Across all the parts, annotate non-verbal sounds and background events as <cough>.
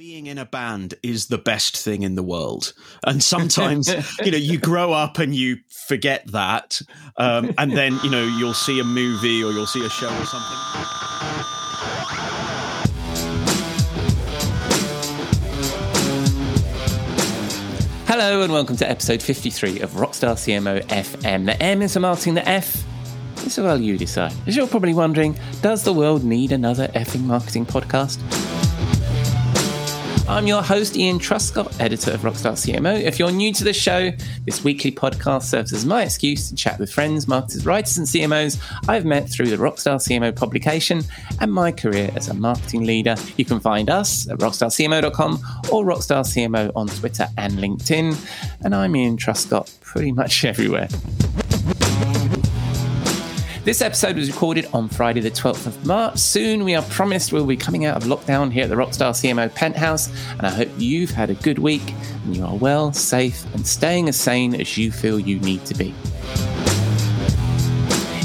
being in a band is the best thing in the world and <laughs> sometimes you know you grow up and you forget that um, and then you know you'll see a movie or you'll see a show or something Hello and welcome to episode 53 of Rockstar CMO FM. The M is for marketing, the F is well you decide. As you're probably wondering, does the world need another effing marketing podcast? I'm your host, Ian Truscott, editor of Rockstar CMO. If you're new to the show, this weekly podcast serves as my excuse to chat with friends, marketers, writers, and CMOs I've met through the Rockstar CMO publication and my career as a marketing leader. You can find us at rockstarcmo.com or Rockstar CMO on Twitter and LinkedIn. And I'm Ian Truscott pretty much <laughs> everywhere. This episode was recorded on Friday, the 12th of March. Soon we are promised we'll be coming out of lockdown here at the Rockstar CMO Penthouse, and I hope you've had a good week and you are well, safe, and staying as sane as you feel you need to be.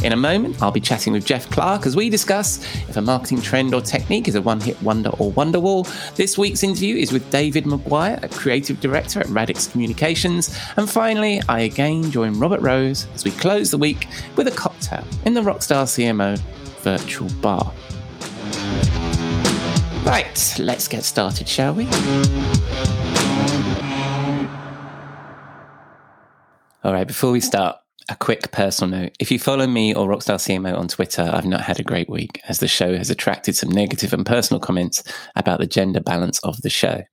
In a moment, I'll be chatting with Jeff Clark as we discuss if a marketing trend or technique is a one hit wonder or wonderwall. This week's interview is with David McGuire, a creative director at Radix Communications. And finally, I again join Robert Rose as we close the week with a cocktail in the Rockstar CMO virtual bar. Right, let's get started, shall we? All right, before we start, a quick personal note. If you follow me or Rockstar CMO on Twitter, I've not had a great week as the show has attracted some negative and personal comments about the gender balance of the show,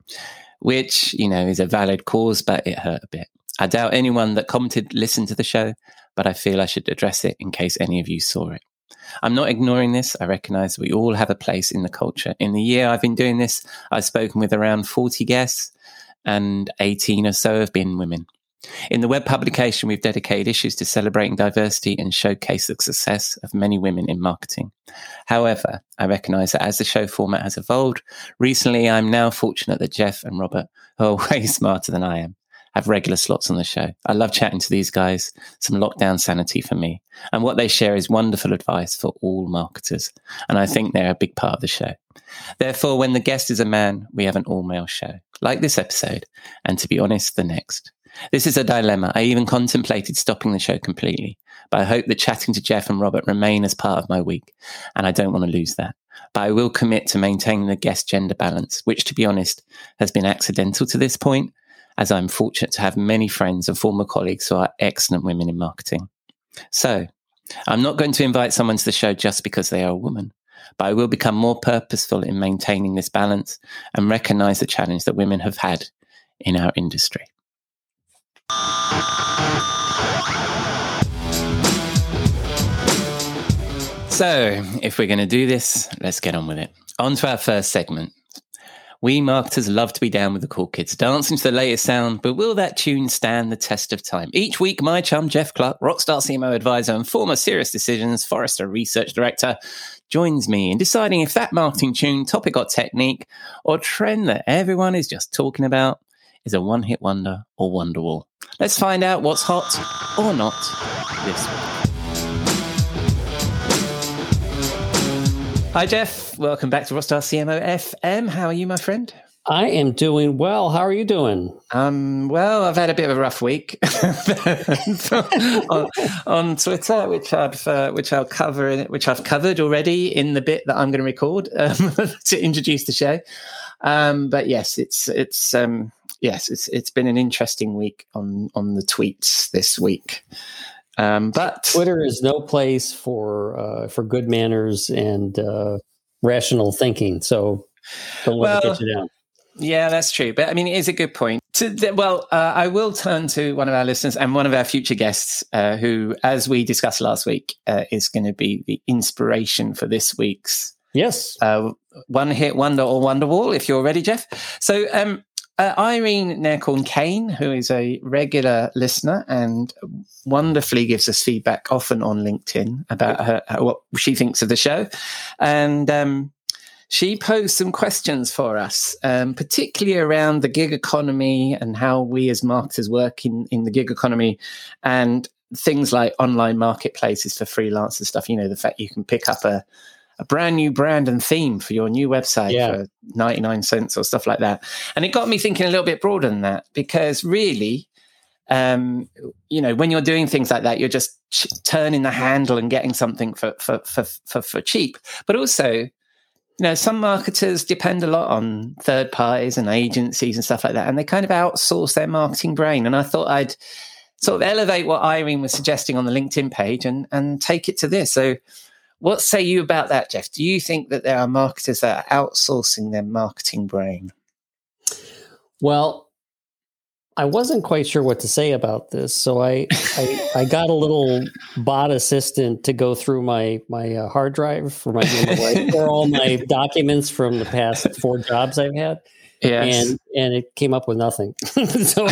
which, you know, is a valid cause, but it hurt a bit. I doubt anyone that commented listened to the show, but I feel I should address it in case any of you saw it. I'm not ignoring this. I recognize we all have a place in the culture. In the year I've been doing this, I've spoken with around 40 guests and 18 or so have been women. In the web publication, we've dedicated issues to celebrating diversity and showcase the success of many women in marketing. However, I recognize that as the show format has evolved, recently I'm now fortunate that Jeff and Robert, who are <laughs> way smarter than I am, have regular slots on the show. I love chatting to these guys, some lockdown sanity for me. And what they share is wonderful advice for all marketers. And I think they're a big part of the show. Therefore, when the guest is a man, we have an all male show, like this episode, and to be honest, the next. This is a dilemma. I even contemplated stopping the show completely, but I hope that chatting to Jeff and Robert remain as part of my week, and I don't want to lose that. But I will commit to maintaining the guest gender balance, which, to be honest, has been accidental to this point, as I'm fortunate to have many friends and former colleagues who are excellent women in marketing. So, I'm not going to invite someone to the show just because they are a woman, but I will become more purposeful in maintaining this balance and recognize the challenge that women have had in our industry. So, if we're going to do this, let's get on with it. On to our first segment. We marketers love to be down with the cool kids, dancing to the latest sound, but will that tune stand the test of time? Each week, my chum Jeff Clark, Rockstar CMO advisor and former SiriusDecisions Forrester research director, joins me in deciding if that marketing tune, topic or technique, or trend that everyone is just talking about is a one hit wonder or wonderwall. Let's find out what's hot or not this week. Hi, Jeff. Welcome back to Rockstar CMO FM. How are you, my friend? I am doing well. How are you doing? Um, well, I've had a bit of a rough week <laughs> on, on, Twitter, which I've uh, which I'll cover in which I've covered already in the bit that I'm going to record um, <laughs> to introduce the show. Um, but yes, it's it's um, yes, it's it's been an interesting week on on the tweets this week. Um, but Twitter is no place for uh, for good manners and uh, rational thinking. So don't let well, it get you down. Yeah, that's true. But I mean, it is a good point. To, well, uh, I will turn to one of our listeners and one of our future guests, uh, who, as we discussed last week, uh, is going to be the inspiration for this week's yes uh, one hit wonder or wonderwall. If you're ready, Jeff. So, um, uh, Irene Nehrkorn-Kayn, who is a regular listener and wonderfully gives us feedback often on LinkedIn about her, what she thinks of the show. And um, she posed some questions for us, um, particularly around the gig economy and how we as marketers work in, in the gig economy and things like online marketplaces for freelancers stuff. You know, the fact you can pick up a a brand new brand and theme for your new website Yeah. for 99 cents or stuff like that. And it got me thinking a little bit broader than that because really, um, you know, when you're doing things like that, you're just ch- turning the handle and getting something for, for, for, for, for cheap. But also, you know, some marketers depend a lot on third parties and agencies and stuff like that, and they kind of outsource their marketing brain. And I thought I'd sort of elevate what Irene was suggesting on the LinkedIn page and, and take it to this. So, what say you about that, Jeff? Do you think that there are marketers that are outsourcing their marketing brain? Well, I wasn't quite sure what to say about this, so I I, <laughs> I got a little bot assistant to go through my my uh, hard drive for my for <laughs> all my documents from the past four jobs I've had, Yes. and and it came up with nothing. <laughs> so,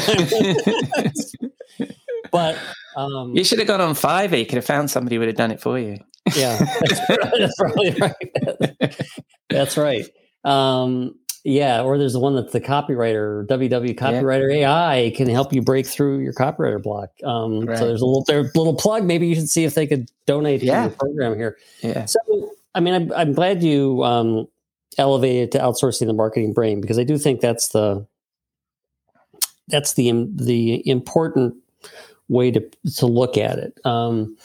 but um, you should have gone on Fiverr. You could have found somebody who would have done it for you. Yeah, <laughs> that's, that's probably right. that's right. Um, yeah, or there's the one that's the copywriter, WW Copywriter AI can help you break through your copywriter block. Um, Right. So there's a little there, little plug. Maybe you should see if they could donate Yeah. to your program here. Yeah. So, I mean, I'm, I'm glad you um, elevated to outsourcing the marketing brain because I do think that's the that's the the important way to to look at it. Um,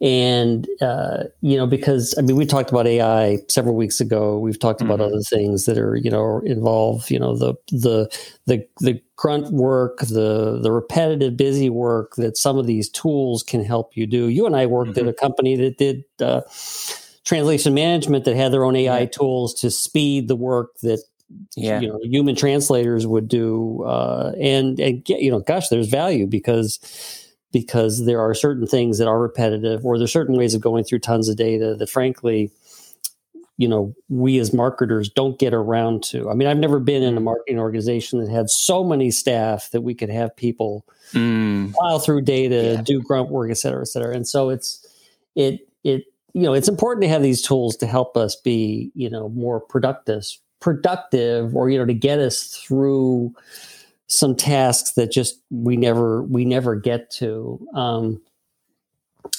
and uh, you know, because I mean, we talked about AI several weeks ago. We've talked about Mhm. other things that are you know involve you know the the the the grunt work, the the repetitive busy work that some of these tools can help you do. You and I worked at a company that did. Uh, translation management that had their own AI Yeah. tools to speed the work that Yeah. you know human translators would do uh, and and get, you know gosh there's value because because there are certain things that are repetitive or there's certain ways of going through tons of data that frankly you know we as marketers don't get around to i mean i've never been in a marketing organization that had so many staff that we could have people Mm. pile through data, Yeah. do grunt work, et cetera, et cetera. And so it's it it you know it's important to have these tools to help us be you know more productive, productive, or you know to get us through some tasks that just we never we never get to. Um,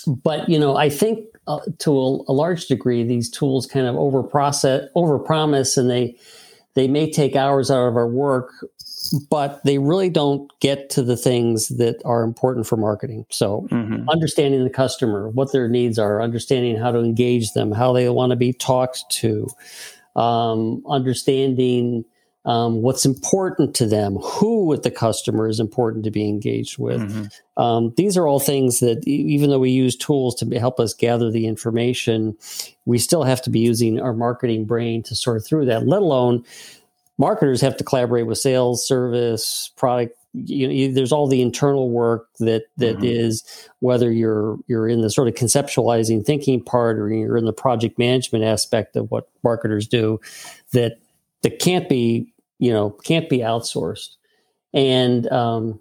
but you know, I think uh, to a, a large degree, these tools kind of over process, over promise, and they they may take hours out of our work, but they really don't get to the things that are important for marketing. So Mhm. understanding the customer, what their needs are, understanding how to engage them, how they want to be talked to, um, understanding um, what's important to them, who with the customer is important to be engaged with. Mhm. Um, these are all things that, even though we use tools to help us gather the information, we still have to be using our marketing brain to sort through that. Let alone marketers have to collaborate with sales, service, product. You know, you- there's all the internal work that that is Mhm. whether you're you're in the sort of conceptualizing thinking part or you're in the project management aspect of what marketers do that that can't be you know can't be outsourced. And um,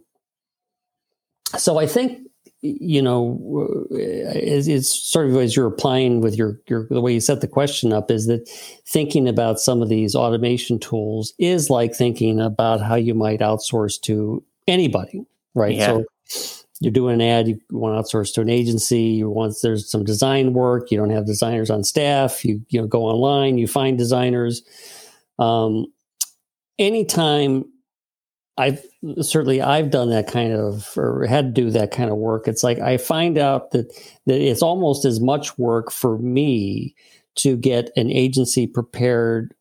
so i think you know it's, it's sort of as you're applying with your your the way you set the question up is that thinking about some of these automation tools is like thinking about how you might outsource to anybody right? Yeah. so you're doing an ad you want to outsource to an agency you want there's some design work you don't have designers on staff you you know go online you find designers um anytime I've certainly I've done that kind of or had to do that kind of work. It's like I find out that that it's almost as much work for me to get an agency prepared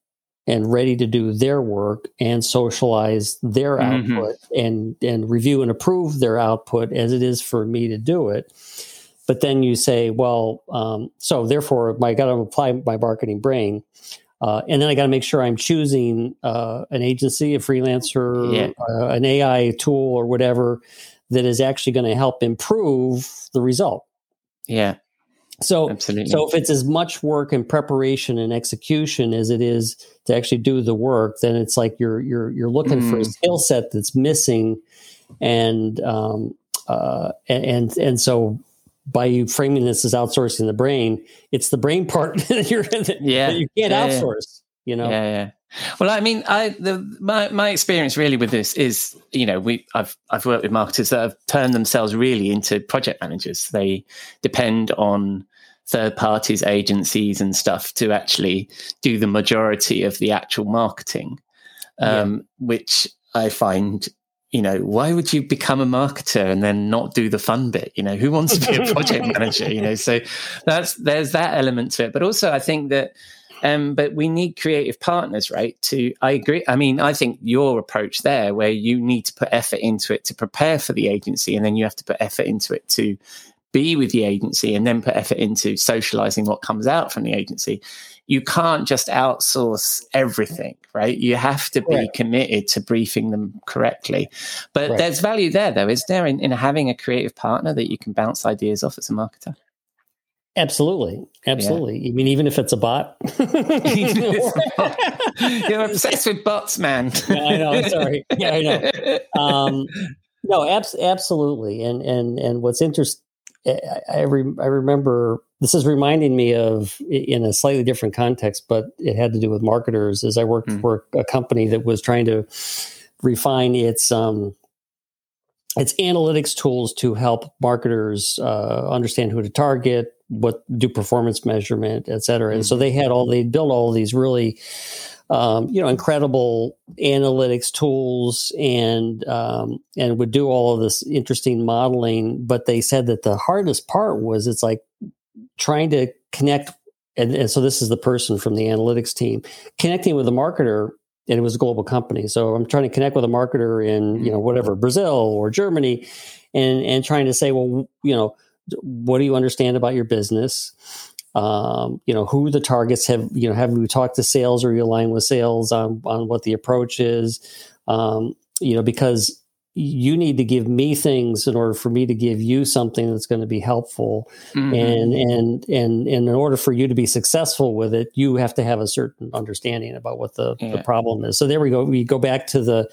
and ready to do their work and socialize their Mhm. output and and review and approve their output as it is for me to do it. But then you say, well, um, so therefore, I got to apply my marketing brain. Uh, and then I got to make sure I'm choosing uh, an agency, a freelancer, Yeah. uh, an AI tool, or whatever that is actually going to help improve the result. Yeah, So, absolutely. so if it's as much work and preparation and execution as it is to actually do the work, then it's like you're you're you're looking for a Mm. skill set that's missing, and um, uh, and and and so by you framing this as outsourcing the brain, it's the brain part <laughs> that you're that, Yeah. that you can't Yeah, yeah. outsource. You know, Yeah, yeah. Well, I mean, I the my my experience really with this is, you know, we I've I've worked with marketers that have turned themselves really into project managers. They depend on third parties, agencies, and stuff to actually do the majority of the actual marketing, um, yeah. which I find you know, why would you become a marketer and then not do the fun bit? You know, who wants to be a project <laughs> manager? You know, so that's there's that element to it. But also, I think that, um, but we need creative partners, right? To I agree. I mean, I think your approach there, where you need to put effort into it to prepare for the agency, and then you have to put effort into it to be with the agency, and then put effort into socializing what comes out from the agency you can't just outsource everything, right? You have to be right. committed to briefing them correctly. But right. there's value there, though, is there, in, in having a creative partner that you can bounce ideas off as a marketer? Absolutely. Absolutely. Yeah. I mean, even if it's a bot. <laughs> You're obsessed with bots, man. <laughs> yeah, I know. Sorry. Yeah, I know. <laughs> Um, no, abs- absolutely. And, and, and what's interesting, I, I, re- I remember this is reminding me of in a slightly different context, but it had to do with marketers. As I worked mm. for a company that was trying to refine its um, its analytics tools to help marketers uh, understand who to target, what do performance measurement, et cetera. Mm. And so they had all they built all these really um, you know incredible analytics tools and um, and would do all of this interesting modeling. But they said that the hardest part was it's like trying to connect and, and, so this is the person from the analytics team connecting with a marketer and it was a global company. So i'm trying to connect with a marketer in you know whatever brazil or germany and and trying to say well you know what do you understand about your business um, you know who the targets have you know have you talked to sales? Or you align with sales on on what the approach is? Um, you know because you need to give me things in order for me to give you something that's going to be helpful. Mm-hmm. and and and and in order for you to be successful with it you have to have a certain understanding about what the, yeah. the problem is. So there we go. We go back to the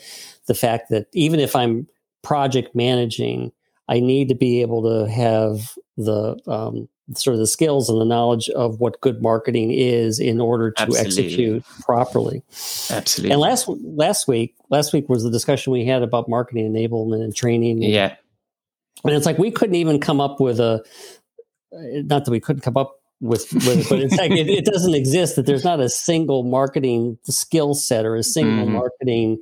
the fact that even if i'm project managing i need to be able to have the um, sort of the skills and the knowledge of what good marketing is in order to Absolutely. execute properly. Absolutely. And last last week, last week was the discussion we had about marketing enablement and training. Yeah. And it's like we couldn't even come up with a not that we couldn't come up with, with it, but it's like it, it, doesn't exist that there's not a single marketing skill set or a single mm-hmm. marketing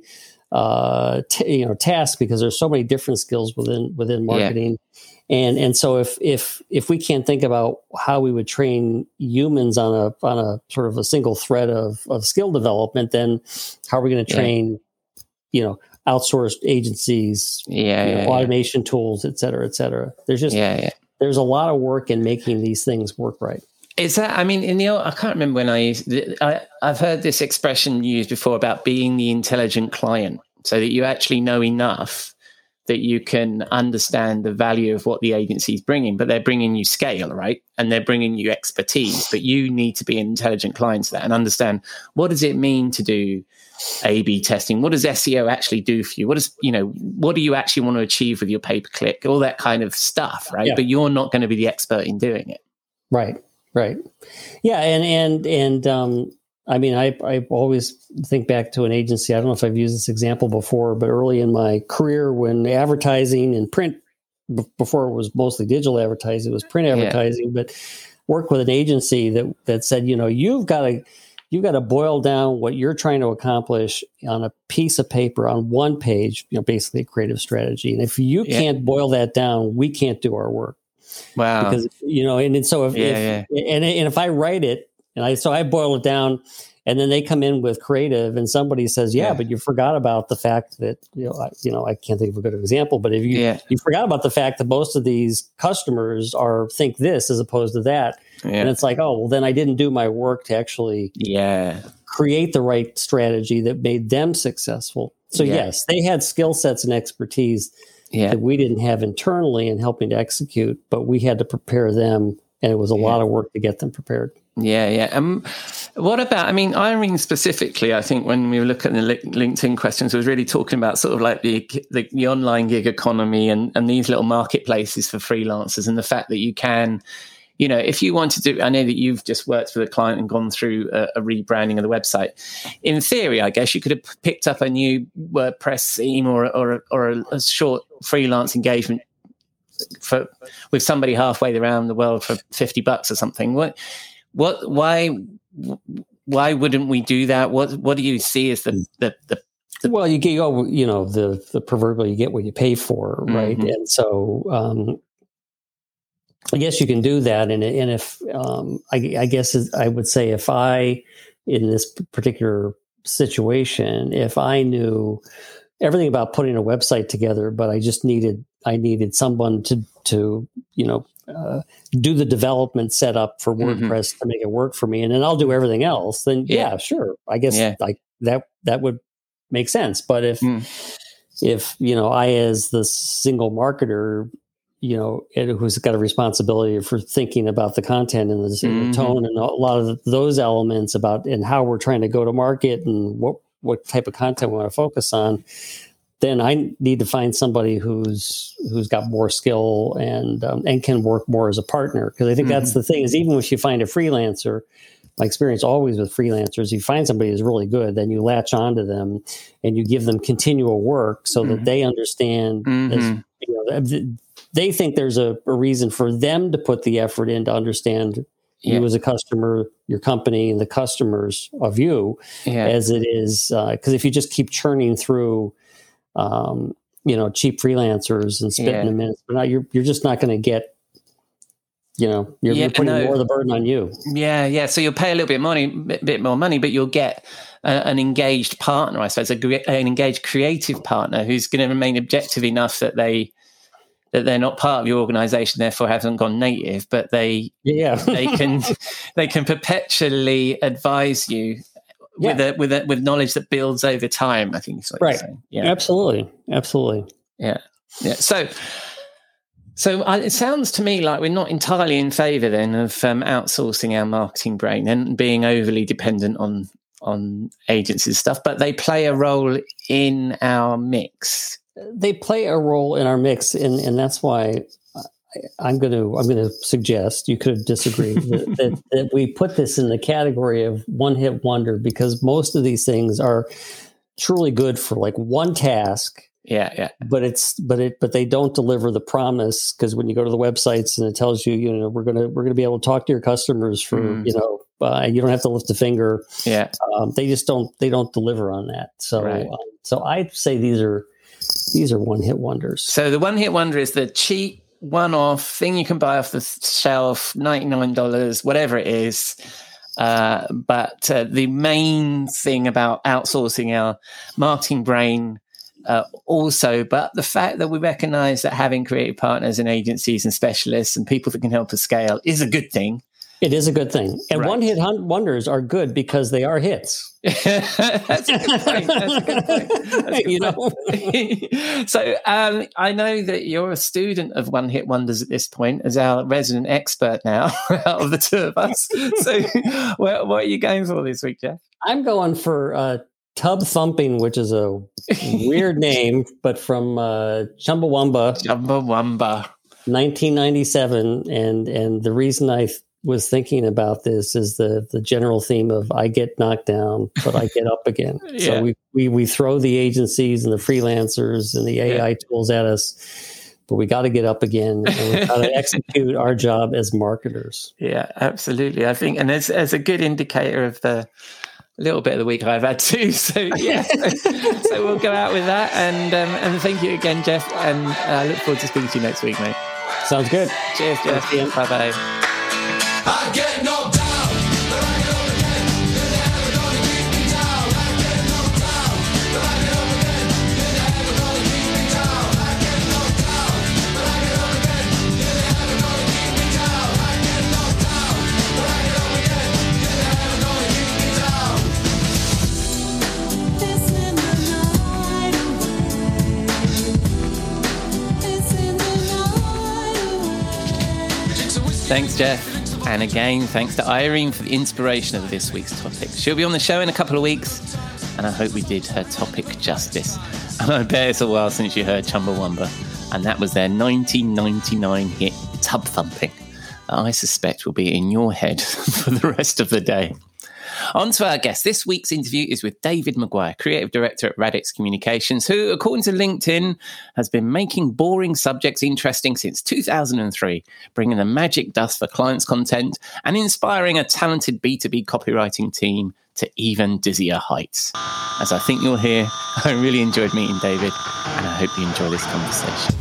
uh, t- you know task because there's so many different skills within within marketing. Yeah and and so if if if we can't think about how we would train humans on a on a sort of a single thread of of skill development then how are we going to train yeah. you know outsourced agencies yeah, you know, yeah automation yeah. tools et cetera et cetera there's just yeah, there's a lot of work in making these things work right is that i mean in the old, i can't remember when i used I, i've heard this expression used before about being the intelligent client so that you actually know enough that you can understand the value of what the agency is bringing, but they're bringing you scale, right? And they're bringing you expertise, but you need to be an intelligent client to that and understand what does it mean to do A/B testing? What does SEO actually do for you? What does you know? What do you actually want to achieve with your pay per click? All that kind of stuff, right? Yeah. But you're not going to be the expert in doing it, right? Right. Yeah, and and and um, I mean, I, I always think back to an agency. I don't know if I've used this example before, but early in my career, when advertising and print, b- before it was mostly digital advertising, it was print advertising, yeah. but worked with an agency that that said, you know, you've got to you've got to boil down what you're trying to accomplish on a piece of paper on one page, you know, basically a creative strategy. And if you yeah. can't boil that down, we can't do our work. Wow. Because you know, and, and so if, yeah, if and, and if I write it and I so I boil it down, and then they come in with creative, and somebody says, "Yeah, yeah. but you forgot about the fact that you know, I, you know, I can't think of a good example, but if you yeah. you forgot about the fact that most of these customers are think this as opposed to that, yeah. and it's like, oh, well, then I didn't do my work to actually yeah create the right strategy that made them successful. So yes, they had skill sets and expertise that we didn't have internally in helping to execute, but we had to prepare them, and it was a lot of work to get them prepared. Yeah, yeah. Um, what about? I mean, Irene specifically. I think when we were looking at the LinkedIn questions, was really talking about sort of like the, the, the online gig economy and and these little marketplaces for freelancers, and the fact that you can, you know, if you want to do. I know that you've just worked with a client and gone through a, a rebranding of the website. In theory, I guess you could have picked up a new WordPress theme or or or a, a short freelance engagement for with somebody halfway around the world for fifty bucks or something. What what why why wouldn't we do that? What what do you see as the the, the well, you get oh, you know the the proverbial you get what you pay for, right? Mm-hmm. And so um, I guess you can do that. And and if um, I, I guess I would say if I in this particular situation, if I knew everything about putting a website together, but I just needed I needed someone to to you know uh, do the development setup for mm-hmm. WordPress mm-hmm. to make it work for me, and then I'll do everything else. Then yeah, yeah sure, I guess yeah. like that that would make sense. But if mm. if you know I as the single marketer, you know, who's got a responsibility for thinking about the content and the, mm-hmm. the tone and a lot of those elements about and how we're trying to go to market and what what type of content we want to focus on then I need to find somebody who's who's got more skill and um, and can work more as a partner because I think mm-hmm. that's the thing is even if you find a freelancer, my experience always with freelancers, you find somebody who's really good, then you latch onto them and you give them continual work so mm-hmm. that they understand. Mm-hmm. As, you know, they think there's a, a, reason for them to put the effort in to understand yeah. you as a customer, your company, and the customers of you, yeah. as it is. Because uh, if you just keep churning through um, you know, cheap freelancers and spitting yeah. them in. But now you're you're just not going to get. You know, you're, yeah, you're putting no. more of the burden on you. Yeah, yeah. So you'll pay a little bit money, bit, bit more money, but you'll get an engaged partner, I suppose, a, an engaged creative partner who's going to remain objective enough that they that they're not part of your organization, therefore haven't gone native, but they yeah <laughs> they can they can perpetually advise you with a, with a, with knowledge that builds over time. I think is what right. you're. Yeah, absolutely, absolutely. Yeah, yeah. So. So it sounds to me like we're not entirely in favour then of um, outsourcing our marketing brain and being overly dependent on on agencies stuff, but they play a role in our mix. They play a role in our mix, and and that's why I'm going to I'm going to suggest you could disagree <laughs> that, that, that, we put this in the category of one hit wonder because most of these things are truly good for like one task. Yeah, yeah. But it's but it but they don't deliver the promise because when you go to the websites and it tells you you know we're gonna we're gonna be able to talk to your customers for mm. you know uh, you don't have to lift a finger. Yeah, um, they just don't they don't deliver on that. So right. um, so I'd say these are these are one hit wonders. So the one hit wonder is the cheap one off thing you can buy off the shelf, $99, whatever it is. Uh, but uh, the main thing about outsourcing our marketing brain uh, also, but the fact that we recognize that having creative partners and agencies and specialists and people that can help us scale is a good thing. It is a good thing. And right. one hit wonders are good because they are hits. <laughs> That's a good point. That's a good point. <laughs> Good you know? <laughs> so um, I know that you're a student of one hit wonders at this point as our resident expert now out of the two of us. So what, what, are you going for this week, Jeff? I'm going for uh, Tub Thumping, which is a weird name, but from uh, Chumbawamba. Chumbawamba. 1997 and and the reason I was thinking about this is the the general theme of I get knocked down, but I get up again. <laughs> yeah. So we, we we throw the agencies and the freelancers and the AI yeah. tools at us, but we got to get up again and we <laughs> got to execute our job as marketers. Yeah, absolutely. I think, and as as a good indicator of the little bit of the week I've had too. <laughs> So yeah, so, we'll go out with that, and um, and thank you again, Jeff, and uh, I look forward to speaking to you next week, mate. Sounds good. Cheers, Jeff. Bye bye. I get no Thanks, Jeff. And again, thanks to Irene for the inspiration of this week's topic. She'll be on the show in a couple of weeks, and I hope we did her topic justice. And <laughs> I bet it's a while since you heard Chumbawamba, and that was their 1999 hit Tub Thumping, I suspect will be in your head <laughs> for the rest of the day. On to our guest. This week's interview is with David McGuire, Creative Director at Radix Communications, who, according to LinkedIn, has been making boring subjects interesting since 2003, bringing the magic dust for clients' content and inspiring a talented B2B copywriting team to even dizzier heights. As I think you'll hear, <laughs> I really enjoyed meeting David, and I hope you enjoy this conversation.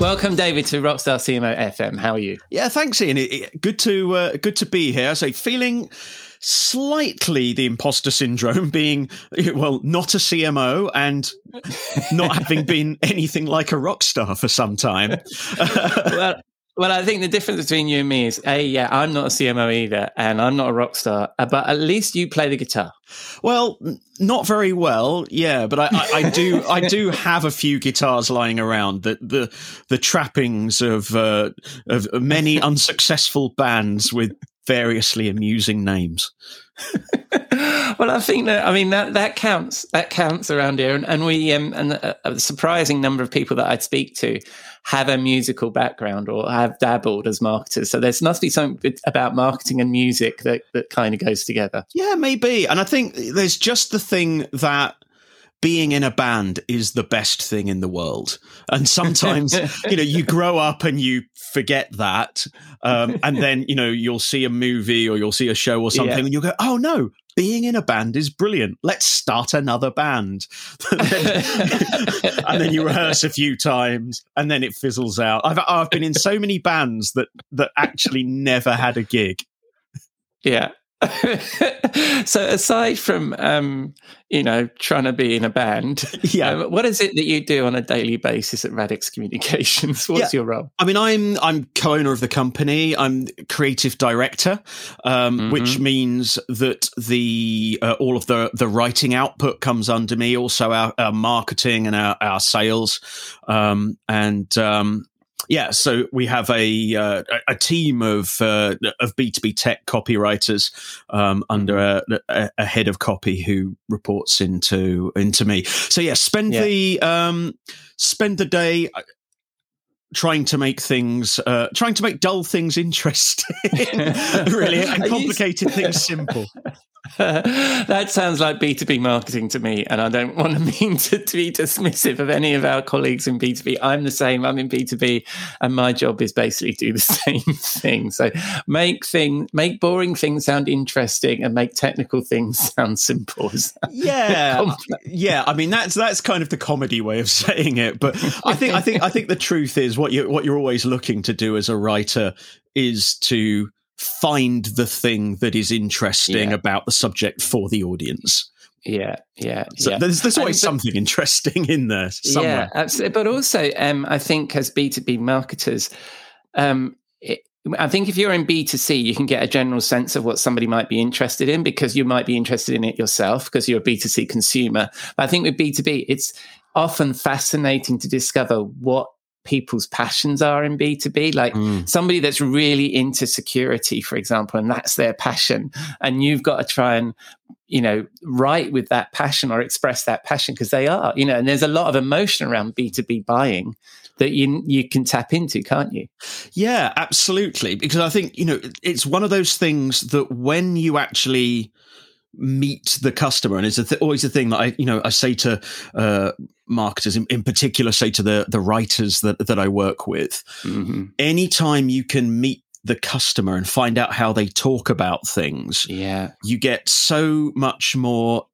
Welcome, David, to Rockstar CMO FM. How are you? Yeah, thanks, Ian. It, it, good to uh, good to be here. I so, say feeling slightly the imposter syndrome, <laughs> being well, not a CMO and not having been anything like a rock star for some time. <laughs> well, well, I think the difference between you and me is, a yeah, I'm not a CMO either, and I'm not a rock star, uh, but at least you play the guitar. Well, not very well, yeah, but I, I, I do I do have a few guitars lying around. The the the trappings of uh, of many unsuccessful bands with variously amusing names. <laughs> <gasps> well, I think that I mean that that counts. That counts around here, and, and we um, and a, a surprising number of people that I speak to have a musical background or have dabbled as marketers. So there must be something about marketing and music that, that kind of goes together. Yeah, maybe. And I think there's just the thing that being in a band is the best thing in the world. And sometimes, <laughs> you know, you grow up and you forget that. Um, and then, you know, you'll see a movie or you'll see a show or something yeah. and you'll go, oh no, being in a band is brilliant. Let's start another band. <laughs> and, then, you rehearse a few times and then it fizzles out. I've, I've been in so many bands that, that actually never had a gig. Yeah. <laughs> so aside from um, you know trying to be in a band, yeah, um, what is it that you do on a daily basis at Radix Communications? <laughs> What's yeah. your role? I mean, I'm I'm co-owner of the company. I'm creative director, um, mm-hmm. which means that the uh, all of the the writing output comes under me. Also, our, our marketing and our, our sales, um, and um, yeah, so we have a uh, a team of uh, of B two B tech copywriters um, under a, a, a, head of copy who reports into into me. So yeah, spend yeah. the um, spend the day uh, trying to make things uh, trying to make dull things interesting <laughs> really and <laughs> complicated things simple <laughs> <laughs> that sounds like B2B marketing to me. And I don't want to <laughs> mean to, to, be dismissive of any of our colleagues in B2B. I'm the same. I'm in B2B and my job is basically do the <laughs> same thing. So make thing, make boring things sound interesting and make technical things sound simple. Yeah. yeah. I mean, that's, that's kind of the comedy way of saying it. But I think, I think, I think the truth is what you, what you're always looking to do as a writer is to, find the thing that is interesting yeah. about the subject for the audience. Yeah, yeah, so yeah. There's, there's always something <laughs> interesting in there somewhere. Yeah, absolutely. But also, um, I think as B2B marketers, um, it, I think if you're in B2C, you can get a general sense of what somebody might be interested in because you might be interested in it yourself because you're a B2C consumer. But I think with B2B, it's often fascinating to discover what people's passions are in B2B. Like mm. somebody that's really into security, for example, and that's their passion. And you've got to try and, you know, write with that passion or express that passion because they are, you know, and there's a lot of emotion around B2B buying that you you can tap into, can't you? Yeah, absolutely. Because I think, you know, it's one of those things that when you actually meet the customer and it's a th- always a thing that i you know i say to uh, marketers in, in, particular say to the the writers that that i work with mm-hmm. anytime you can meet the customer and find out how they talk about things yeah you get so much more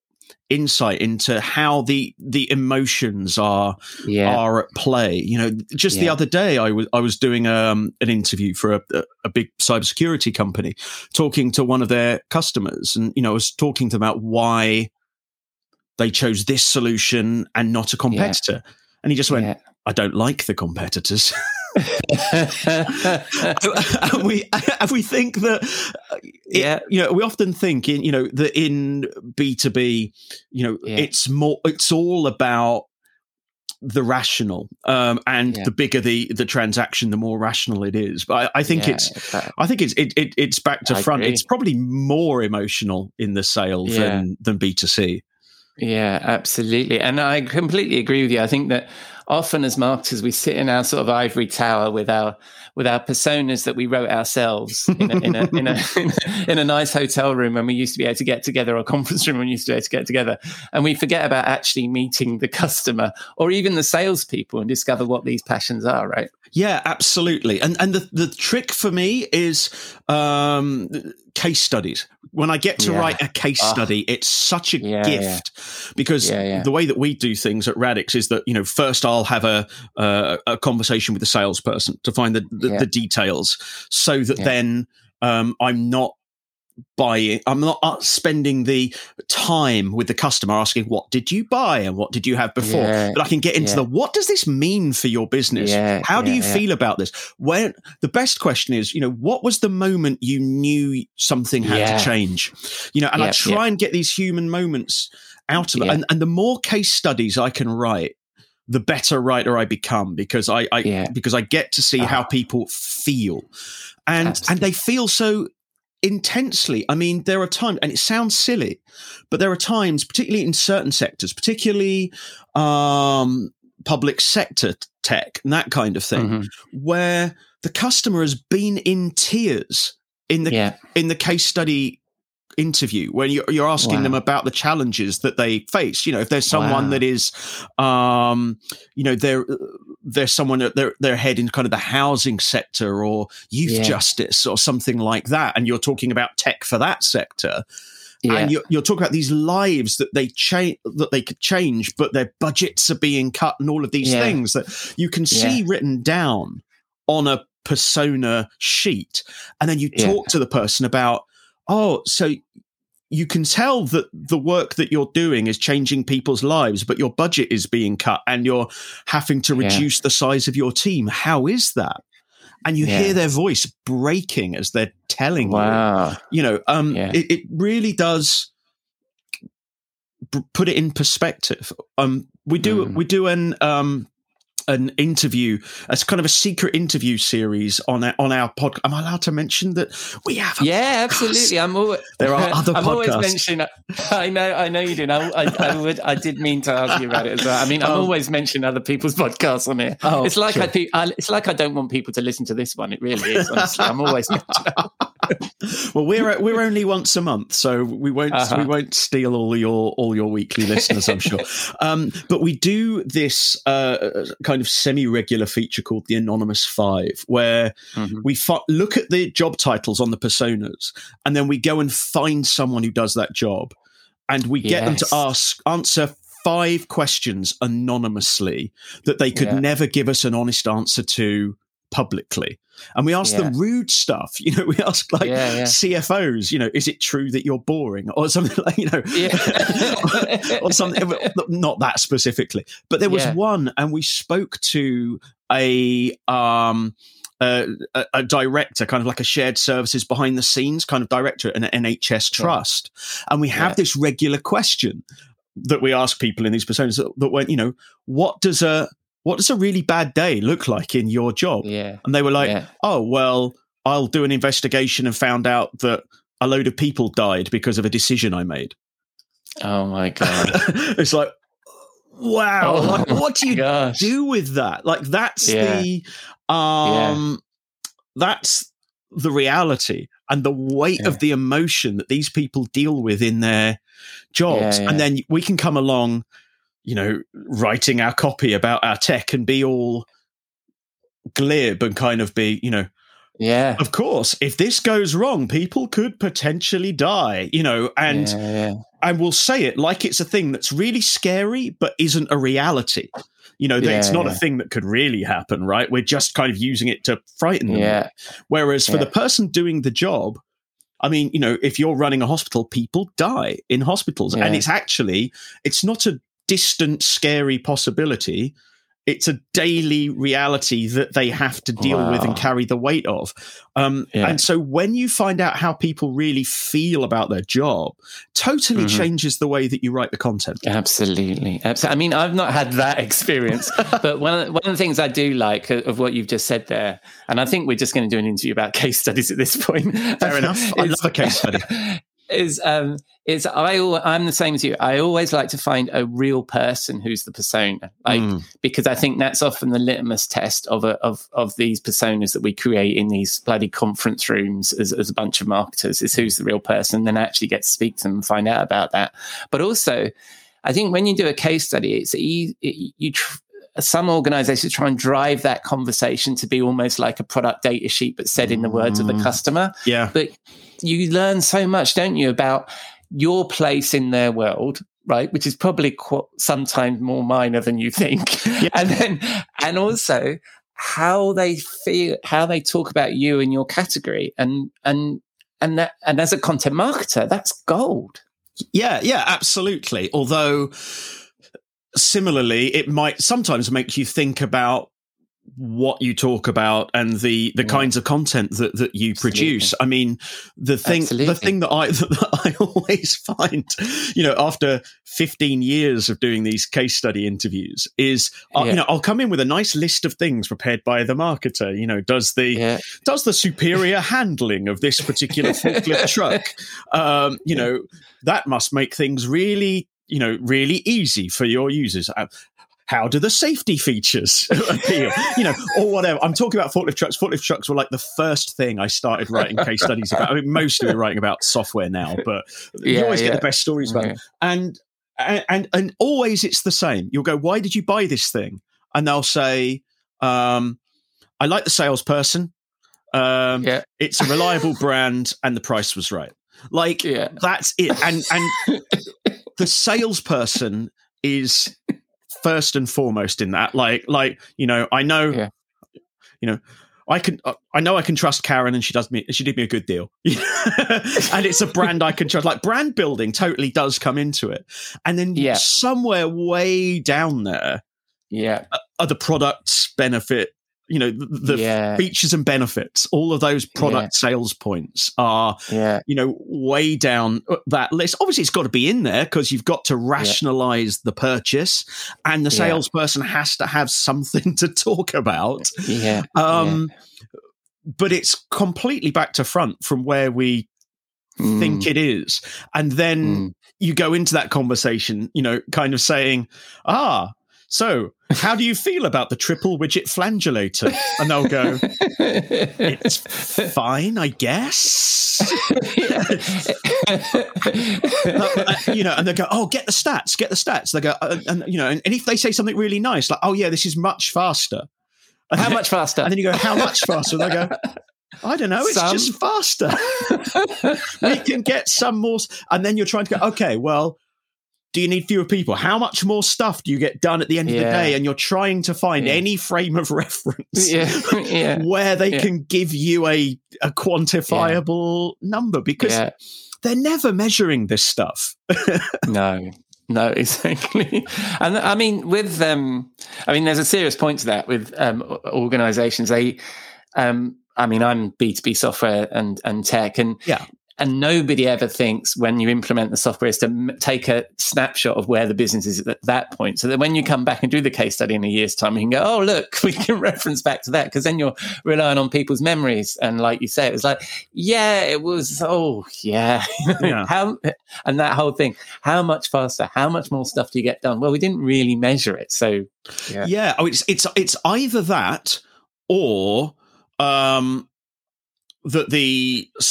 insight into how the the emotions are yeah. are at play. You know, just yeah. the other day I was I was doing um, an interview for a, a big cybersecurity company, talking to one of their customers, and you know, I was talking to them about why they chose this solution and not a competitor, yeah. and he just went, "I don't like the competitors." <laughs> <laughs> and we and we think that it, yeah you know we often think in you know that in b2b you know yeah. it's more it's all about the rational um, and yeah. the bigger the the transaction the more rational it is but i, I think yeah, it's i think it's it, it, it's back to I front agree. it's probably more emotional in the sale than than b2c Yeah, absolutely. And I completely agree with you. I think that often as marketers, we sit in our sort of ivory tower with our with our personas that we wrote ourselves in a, in a, in, a, <laughs> in a, nice hotel room when we used to be able to get together or conference room when we used to be able to get together. And we forget about actually meeting the customer or even the salespeople and discover what these passions are, right? Yeah, absolutely. And and the, the trick for me is um, case studies. When I get to yeah. write a case ah. study, it's such a yeah, gift yeah. because the way that we do things at Radix is that you know first I'll have a uh, a conversation with the salesperson to find the the, the details, so that then um, I'm not buying i'm not uh, spending the time with the customer asking what did you buy and what did you have before? Yeah, but i can get into yeah. the what does this mean for your business? Yeah, how do you feel about this? When the best question is you know what was the moment you knew something had to change? You know and i try and get these human moments out of it. And, and the more case studies i can write the better writer I become because I, I because I get to see how ah. people feel, and Absolutely. and they feel so intensely. I mean, there are times, and it sounds silly, but there are times, particularly in certain sectors, particularly um, public sector tech and that kind of thing, mm-hmm. where the customer has been in tears in the yeah. in the case study interview when you're, you're asking wow. them about the challenges that they face. You know, if there's someone wow. that is, um, you know, there there's someone at their their head in kind of the housing sector or youth yeah. justice or something like that, and you're talking about tech for that sector. Yeah. And you're, you're, talking about these lives that they change, that they could change, but their budgets are being cut, and all of these yeah. things that you can see written down on a persona sheet, and then you talk to the person about oh, so you can tell that the work that you're doing is changing people's lives, but your budget is being cut and you're having to reduce yeah. the size of your team. How is that? And you yeah. hear their voice breaking as they're telling wow. you. You know, um, yeah. it, it, really does put it in perspective. Um, we do mm. we do an um, an interview, as kind of a secret interview series on our, on our podcast. Am I allowed to mention that we have? yeah, absolutely. I'm always, there are <laughs> other. I'm podcasts. always mentioning. <laughs> I know, I know you did. I, I, I, would. I did mean to ask you about it as well. I mean, I'm um, always mentioning other people's podcasts on here. Oh, it's like sure. I, I, it's like I don't want people to listen to this one. It really is. Honestly, I'm always. <laughs> <laughs> well, we're we're only once a month, so we won't uh-huh. we won't steal all your all your weekly listeners, I'm sure. <laughs> Um, but we do this uh, kind of semi-regular feature called the Anonymous Five, where mm-hmm. we f- look at the job titles on the personas, and then we go and find someone who does that job, and we get yes. them to ask answer five questions anonymously that they could yeah. never give us an honest answer to publicly. And we ask yeah. them rude stuff. <laughs> You know, we ask like yeah, yeah. CFOs, you know, is it true that you're boring or something <laughs> like, you know, <laughs> or, something, not that specifically. But there was one, and we spoke to a, um, a, a, director, kind of like a shared services behind the scenes kind of director at an NHS trust. And we have this regular question that we ask people in these personas that, that went, you know, what does a what does a really bad day look like in your job? Yeah. And they were like, yeah. oh, well, I'll do an investigation and found out that a load of people died because of a decision I made. Oh my <laughs> God. it's like, wow. Oh like, what do you gosh. do with that? Like, that's yeah. the, um, yeah. that's the reality and the weight of the emotion that these people deal with in their jobs. And then we can come along you know, writing our copy about our tech and be all glib and kind of be, you know, yeah. Of course, if this goes wrong, people could potentially die, you know, and yeah, yeah. and we'll say it like it's a thing that's really scary but isn't a reality. You know, yeah, it's not a thing that could really happen, right? We're just kind of using it to frighten them. Yeah. Whereas for the person doing the job, I mean, you know, if you're running a hospital, people die in hospitals, and it's actually it's not a distant, scary possibility. It's a daily reality that they have to deal wow. with and carry the weight of. Um, yeah. And so when you find out how people really feel about their job, totally mm-hmm. changes the way that you write the content. Absolutely. Absolutely. I mean, I've not had that <laughs> experience, but one of, the, one of the things I do like of what you've just said there, and I think we're just going to do an interview about <laughs> case studies at this point. Fair enough. I <laughs> love a case study is um, is I I'm the same as you. I always like to find a real person who's the persona, like mm. because I think that's often the litmus test of a, of of these personas that we create in these bloody conference rooms as, as a bunch of marketers. Is who's the real person, then I actually get to speak to them and find out about that. But also, I think when you do a case study, it's e- it, you. Tr- some organizations try and drive that conversation to be almost like a product data sheet, but said in the words of the mm. customer. Yeah. But you learn so much, don't you, about your place in their world, right? Which is probably qu- sometimes more minor than you think. <laughs> Yeah. And then, and also how they feel, how they talk about you in your category. And, and, and that, and as a content marketer, that's gold. Yeah. Yeah, absolutely. Although, similarly, it might sometimes make you think about what you talk about and the the yeah. kinds of content that that you Absolutely. produce i mean the thing Absolutely. the thing that i <laughs> that i always find you know after 15 years of doing these case study interviews is yeah. uh, you know i'll come in with a nice list of things prepared by the marketer you know does the yeah. does the superior handling of this particular <laughs> forklift truck um you know that must make things really you know, really easy for your users. How do the safety features <laughs> appeal? you know, or whatever. I'm talking about forklift trucks. Forklift trucks were like the first thing I started writing case studies about. I mean, mostly we're writing about software now, but yeah, you always yeah. get the best stories about it. And, and and always it's the same. You'll go, "Why did you buy this thing?" And they'll say, um, "I like the salesperson. Um, yeah. It's a reliable brand, and the price was right." Like yeah. that's it. And and <laughs> the salesperson is first and foremost in that. Like, like you know, I know, yeah. you know, I can, uh, I know I can trust Karen, and she does me, she did me a good deal, <laughs> and it's a brand I can trust. Like brand building totally does come into it, and then yeah. somewhere way down there, yeah, are the products benefit you know the, yeah. features and benefits all of those product yeah. sales points are yeah. you know way down uh, that list obviously it's got to be in there because you've got to rationalize the purchase and the salesperson has to have something <laughs> to talk about yeah um but it's completely back to front from where we mm. think it is and then mm. you go into that conversation you know kind of saying ah so, how do you feel about the triple widget flangulator? And they'll go, It's fine, I guess. uh, you know, and they go, Oh, get the stats, get the stats. They go, uh, and, you know, and, and, if they say something really nice, like, Oh, yeah, this is much faster. And how much faster? And then you go, How much faster? And they go, I don't know. It's some. just faster. <laughs> we can get some more. And then you're trying to go, okay, well, do you need fewer people? How much more stuff do you get done at the end yeah. of the day? And you're trying to find yeah. any frame of <laughs> reference <laughs> yeah. where they can give you a, a quantifiable number because they're never measuring this stuff. <laughs> no, no, exactly. And I mean, with um, I mean, there's a serious point to that with um, organizations. They, um, I mean, I'm B2B software and, and tech, and yeah. And nobody ever thinks when you implement the software is to m- take a snapshot of where the business is at that point. So that when you come back and do the case study in a year's time, you can go, oh, look, <laughs> we can reference back to that. Because then you're relying on people's memories. And like you say, it was like, yeah, it was, oh, yeah. <laughs> yeah. how, and that whole thing, how much faster, how much more stuff do you get done? Well, we didn't really measure it. So, yeah. Yeah. Oh, it's, it's, it's either that or, um, that the the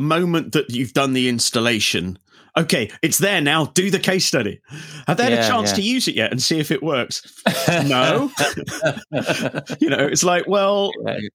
moment that you've done the installation, okay, it's there now. Do the case study. Have they had yeah, a chance yeah. to use it yet and see if it works? <laughs> no. <laughs> you know, it's like, well,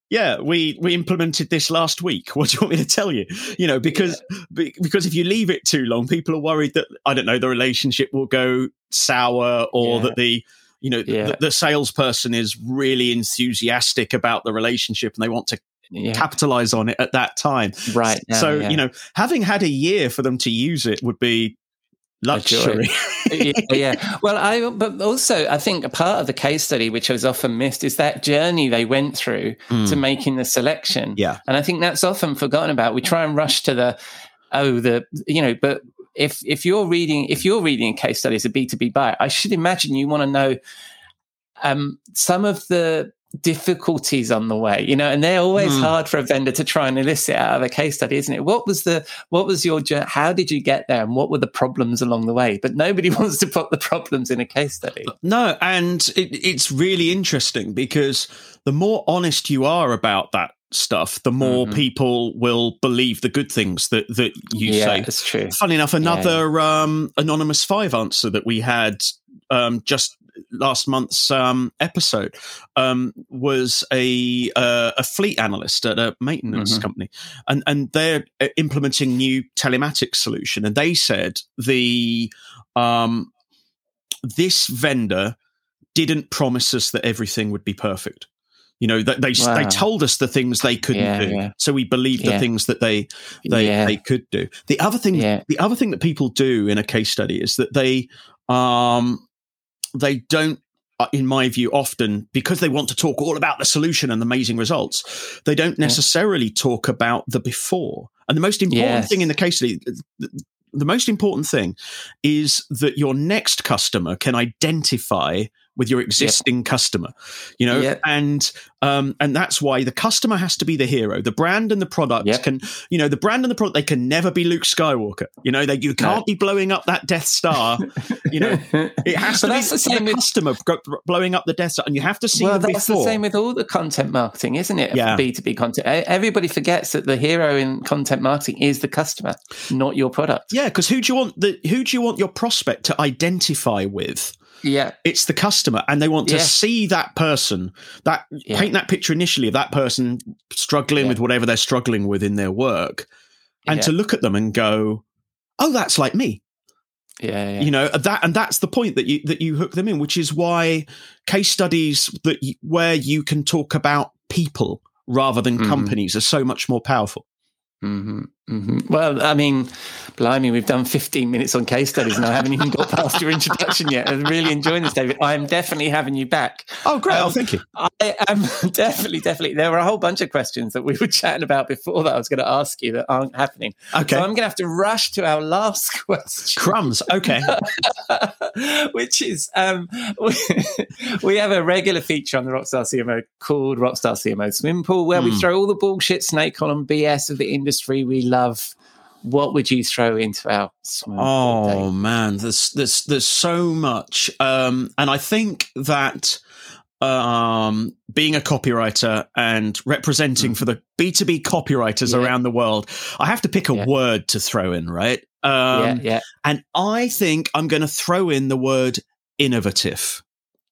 yeah, we we implemented this last week. <laughs> What do you want me to tell you? You know, because yeah. because if you leave it too long, people are worried that I don't know the relationship will go sour or that the you know the, the salesperson is really enthusiastic about the relationship and they want to yeah. capitalize on it at that time. Right. So, yeah. you know, having had a year for them to use it would be luxury. <laughs> <laughs> yeah, yeah. Well, I but also I think a part of the case study which was often missed is that journey they went through mm. to making the selection. Yeah. And I think that's often forgotten about. We try and rush to the oh the you know, but if if you're reading if you're reading a case study as a B2B buyer, I should imagine you want to know um, some of the difficulties on the way you know and they're always mm. hard for a vendor to try and elicit out of a case study isn't it what was the what was your how did you get there and what were the problems along the way but nobody <laughs> wants to put the problems in a case study no and it, it's really interesting because the more honest you are about that stuff, the more mm-hmm. people will believe the good things that that you yeah, say. That's true. Funny enough, another yeah. um, anonymous five answer that we had um, just last month's um, episode um, was a uh, a fleet analyst at a maintenance mm-hmm. company, and and they're uh, implementing new telematics solution, and they said the um, this vendor didn't promise us that everything would be perfect. You know, they they, wow. they told us the things they couldn't yeah, do, yeah. so we believed yeah. the things that they they they could do. The other thing, the other thing that people do in a case study is that they um they don't uh, in my view, often because they want to talk all about the solution and the amazing results, they don't necessarily yeah. talk about the before. And the most important yes. thing in the case study, the, the most important thing is that your next customer can identify with your existing customer you know? And um, and that's why the customer has to be the hero. The brand and the product can you know the brand and the product they can never be luke skywalker. You know they you can't no. be blowing up that death star you know? <laughs> It has to be the, same the customer blowing up the death star and you have to see well that's before. the same with all the content marketing isn't it? Yeah. b2b content. Everybody forgets that the hero in content marketing is the customer not your product. Yeah because who do you want the who do you want your prospect to identify with yeah. It's the customer and they want to yeah. see that person, that yeah. paint that picture initially of that person struggling yeah. with whatever they're struggling with in their work and to look at them and go, "Oh, that's like me." Yeah, You know, that and that's the point that you that you hook them in, which is why case studies that you, where you can talk about people rather than mm-hmm. companies are so much more powerful. Mm-hmm, mm-hmm. Well, I mean, blimey, we've done 15 minutes on case studies and I haven't even got past your introduction yet. I'm really enjoying this, David. I am definitely having you back. Oh, great. Um, oh, thank you. I am <laughs> definitely, definitely. There were a whole bunch of questions that we were chatting about before that I was going to ask you that aren't happening. Okay. So I'm going to have to rush to our last <laughs> question. Crumbs. Okay. <laughs> Which is, um, we, we, have a regular feature on the Rockstar CMO called Rockstar CMO Swim Pool where mm. we hmm. throw all the bullshit snake on BS of the industry we love what would you throw into our oh man there's there's there's so much um, and i think that um, being a copywriter and representing mm. for the b2b copywriters yeah. around the world i have to pick a yeah. word to throw in right um, yeah, yeah. and i think i'm going to throw in the word innovative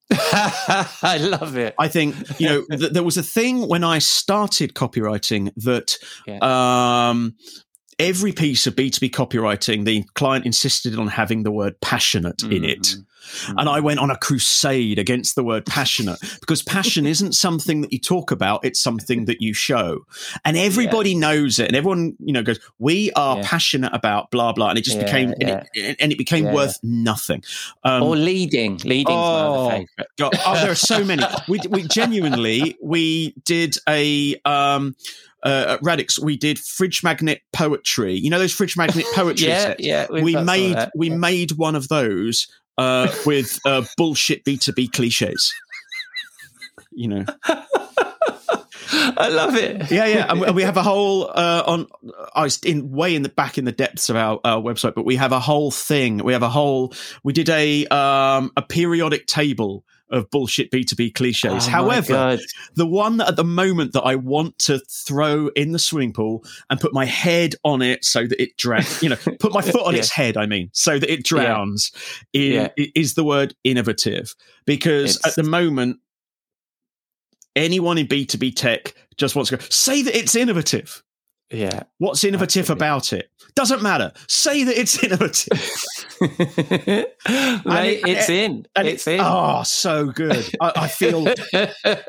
<laughs> I love it. I think you know th- there was a thing when I started copywriting that <laughs> yeah. um, every piece of B2B copywriting, the client insisted on having the word passionate mm-hmm. in it. Mm-hmm. And I went on a crusade against the word passionate <laughs> because passion isn't something that you talk about, it's something that you show. And everybody yeah. knows it. And everyone, you know, goes, We are yeah. passionate about blah blah. And it just yeah, became and it, and, it, became worth nothing. Um, or leading. Leading oh, God, oh, there are so many. We we <laughs> genuinely we did a um uh, at Radix, we did fridge magnet poetry. You know those fridge magnet <laughs> poetry yeah, sets? Yeah, we made we made one of those uh, <laughs> with uh, bullshit B two B cliches. You know. <laughs> I love it. Yeah, yeah, and we have a whole uh, on. I was in way in the back in the depths of our, our website, but we have a whole thing. We have a whole. We did a um, a periodic table of bullshit B2B cliches. Oh However, the one that at the moment that I want to throw in the swimming pool and put my head on it so that it drowns, you know, put my <laughs> foot on yeah. its head, I mean, so that it drowns, yeah. Is, is, the word innovative. Because it's... at the moment, anyone in B2B tech just wants to go, say that it's innovative. Yeah. What's innovative absolutely. about it? Doesn't matter. Say that it's <laughs> innovative. <laughs> Mate, it, it's in. it's in. Oh, so good. I, I, feel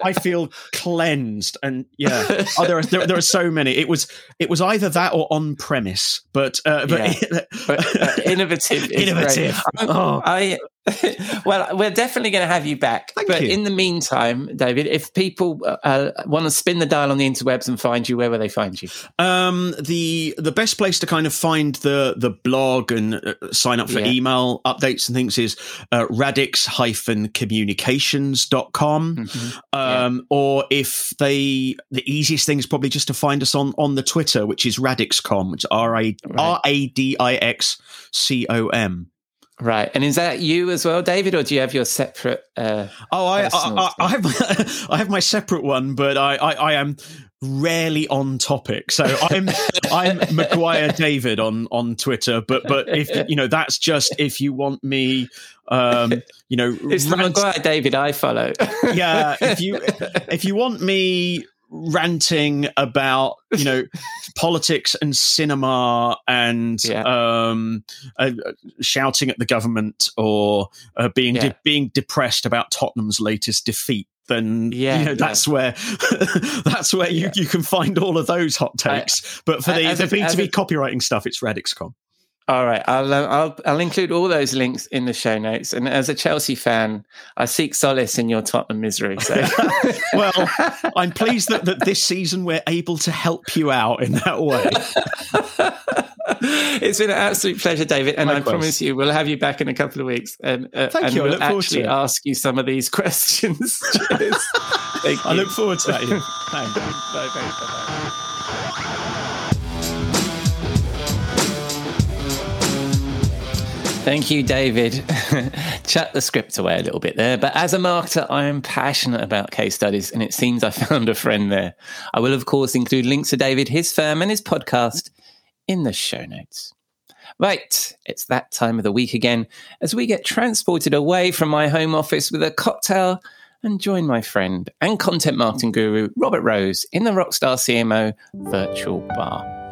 I <laughs> feel cleansed. And yeah. Oh, there are there, there, are so many. It was it was either that or on premise. But uh, but, yeah. but uh, innovative. innovative. Oh. I <laughs> well, we're definitely going to have you back. Thank but you. in the meantime, David, if people uh, want to spin the dial on the interwebs and find you, where will they find you? Um, the the best place to kind of find the the blog and uh, sign up for Yeah. email updates and things is uh, radix-communications.com. Mm-hmm. Um, or if they the easiest thing is probably just to find us on on the Twitter, which is radixcom, which is R A R A D I X C O M. Right. And is that you as well, David, or do you have your separate? Uh, Oh, I, I, I, I have my, <laughs> I have my separate one, but I, I, I am rarely on topic. So I'm <laughs> I'm McGuire David on on Twitter, but but if you know that's just if you want me, um, you know, it's the rant- McGuire David I follow. yeah. If you <laughs> if you want me ranting about you know <laughs> politics and cinema and Yeah. um uh, shouting at the government or uh, being de- being depressed about Tottenham's latest defeat then Yeah, you know yeah. that's where <laughs> that's where you, you can find all of those hot takes but for the, as the as B2B a- copywriting stuff it's Radixcom All right, I'll, uh, I'll I'll include all those links in the show notes. And as a Chelsea fan, I seek solace in your Tottenham misery. So, <laughs> well I'm pleased that, that this season we're able to help you out in that way <laughs> it's been an absolute pleasure, David. And Likewise. I promise you, we'll have you back in a couple of weeks. And uh, Thank and you, We'll actually ask you some of these <laughs> questions. I look forward to that Ian. Thanks. Bye, bye, bye, bye. Thank you, David. <laughs> Chat the script away a little bit there. But as a marketer, I am passionate about case studies, and it seems I <laughs> found a friend there. I will, of course, include links to David, his firm, and his podcast in the show notes. Right, it's that time of the week again as we get transported away from my home office with a cocktail and join my friend and content marketing guru, Robert Rose, in the Rockstar CMO virtual bar.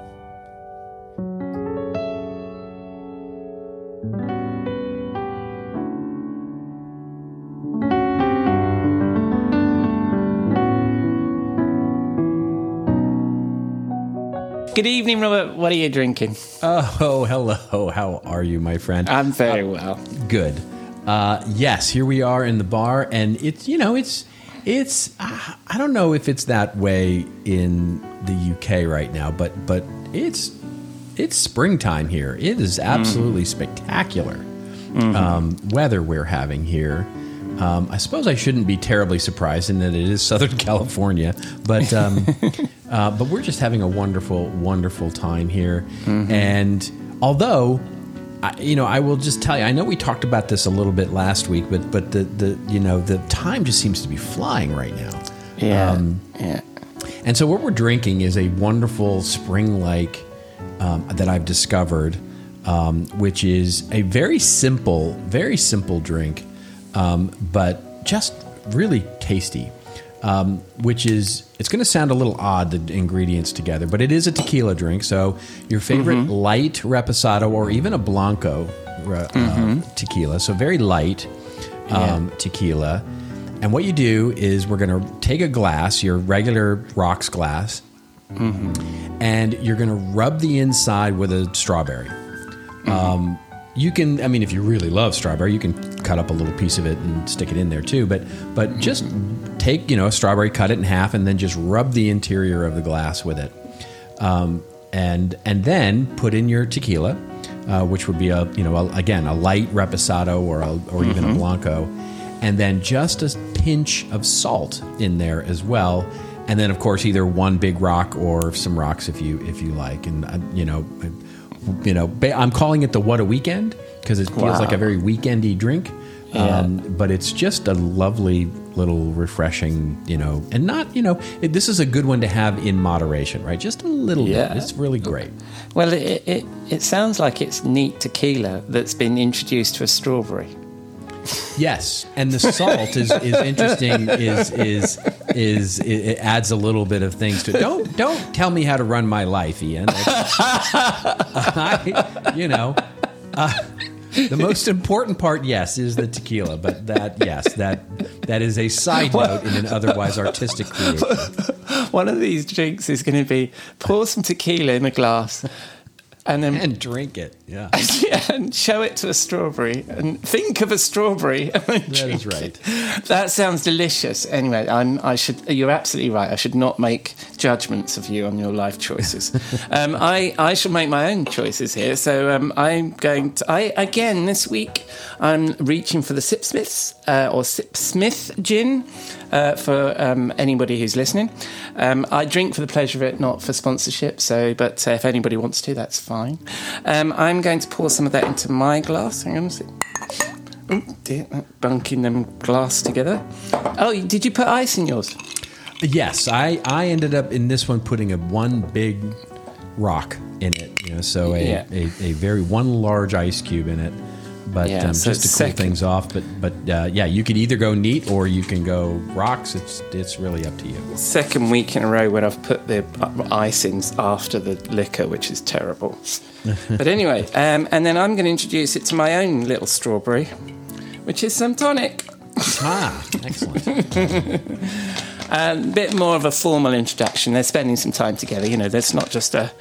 Good evening, Robert. What are you drinking? Oh, hello. How are you, my friend? I'm very well. Good. Uh, yes, here we are in the bar, and it's you know it's it's uh, I don't know if it's that way in the UK right now, but but it's it's springtime here. It is absolutely spectacular um, weather we're having here. Um, I suppose I shouldn't be terribly surprised in that it is <laughs> Southern California, but um, <laughs> uh, but we're just having a wonderful, wonderful time here. And although, I, you know, I will just tell you, I know we talked about this a little bit last week, but but the the you know the time just seems to be flying right now. Yeah. yeah. And so, what we're drinking is a wonderful spring like um, that I've discovered, um, which is a very simple, very simple drink, um, but just really tasty. Um, which is, it's going to sound a little odd, the ingredients together, but it is a tequila drink. So, your favorite light reposado or even a Blanco uh, uh, tequila. So, very light um, tequila. And what you do is we're going to take a glass, your regular rocks glass, and you're going to rub the inside with a strawberry. Um, you can, I mean, if you really love strawberry, you can cut up a little piece of it and stick it in there too. But but just take you know a strawberry, cut it in half, and then just rub the interior of the glass with it. Um, and and then put in your tequila, uh, which would be a you know a, again a light reposado or a, or even a blanco, and then just a pinch of salt in there as well, and then of course either one big rock or some rocks if you if you like, and uh, you know, you know ba- I'm calling it the what a weekend because it feels Wow. like a very weekendy drink. Um, but it's just a lovely little refreshing, you know, and not, you know, it, this is a good one to have in moderation, right? Just a little Yeah. bit. It's really great. Well, it, it, it sounds like it's neat tequila that's been introduced to a strawberry. Yes, and the salt is, is interesting. Is is is it, it adds a little bit of things to it. Don't don't tell me how to run my life, Ian. <laughs> I, you know, uh, the most important part, yes, is the tequila. But that, yes, that that is a side note in an otherwise artistic creation. <laughs> One of these drinks is going to be pour some tequila in a glass, and then and drink it. Yeah, yeah, <laughs> and show it to a strawberry and think of a strawberry. <laughs> that is right. It. That sounds delicious. Anyway, I'm, I should. You're absolutely right. I should not make judgments of you on your life choices. <laughs> um, I I shall make my own choices here. So um, I'm going to. I again this week I'm reaching for the Sipsmiths uh, or Sipsmith gin uh, for um, anybody who's listening. Um, I drink for the pleasure of it, not for sponsorship. So, but uh, if anybody wants to, that's fine. Um, I'm going to pour some of that into my glass. Hang on a sec. Oh dear, bunking them glass together. Oh, did you put ice in yours? Yes, I, I ended up in this one putting a one big rock in it. You know, so a, yeah. a, a very one large ice cube in it but yeah, um, so just to cool things off. But but uh, yeah, you could either go neat or you can go rocks. It's it's really up to you. Second week in a row when I've put the ice in after the liquor, which is terrible. <laughs> but anyway, um, and then I'm going to introduce it to my own little strawberry, which is some tonic. ah, excellent. <laughs> a bit more of a formal introduction. They're spending some time together. You know, there's not just a,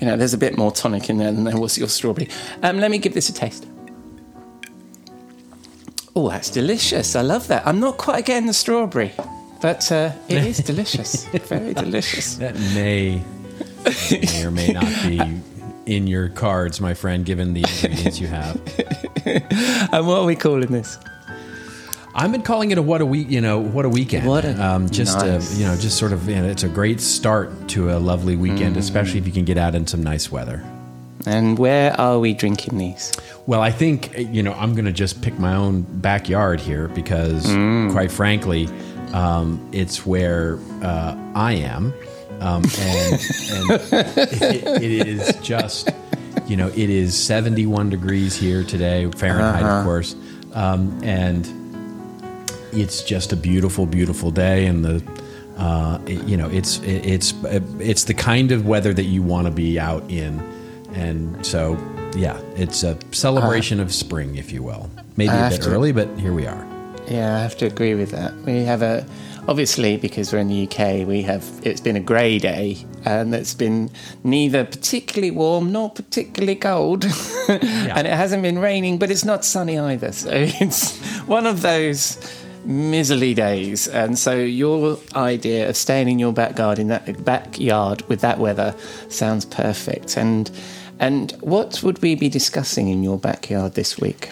you know, there's a bit more tonic in there than there was your strawberry. Um, let me give this a taste. Oh, that's delicious. I love that. I'm not quite getting the strawberry, but uh, it is delicious. <laughs> Very delicious. That may, <laughs> may or may not be in your cards, my friend, given the ingredients you have. <laughs> and what are we calling this? I've been calling it a what a week, you know, what a weekend. What a um, just nice. a, you know, just sort of, you know, it's a great start to a lovely weekend, mm. especially if you can get out in some nice weather. And where are we drinking these? Well, I think, you know, I'm going to just pick my own backyard here because, mm. quite frankly, um, it's where uh, I am. Um, and, and it, it is just, you know, it is 71 degrees here today, Fahrenheit, uh-huh. of course. Um, and it's just a beautiful, beautiful day. And the, uh, it, you know, it's, it, it's, it's the kind of weather that you want to be out in and so, yeah, it's a celebration uh, of spring, if you will. Maybe a bit to, early, but here we are. Yeah, I have to agree with that. We have a, obviously, because we're in the UK, we have, it's been a grey day and it's been neither particularly warm nor particularly cold. <laughs> yeah. And it hasn't been raining, but it's not sunny either. So <laughs> it's one of those miserly days. And so your idea of staying in your back garden, that backyard with that weather sounds perfect. And and what would we be discussing in your backyard this week?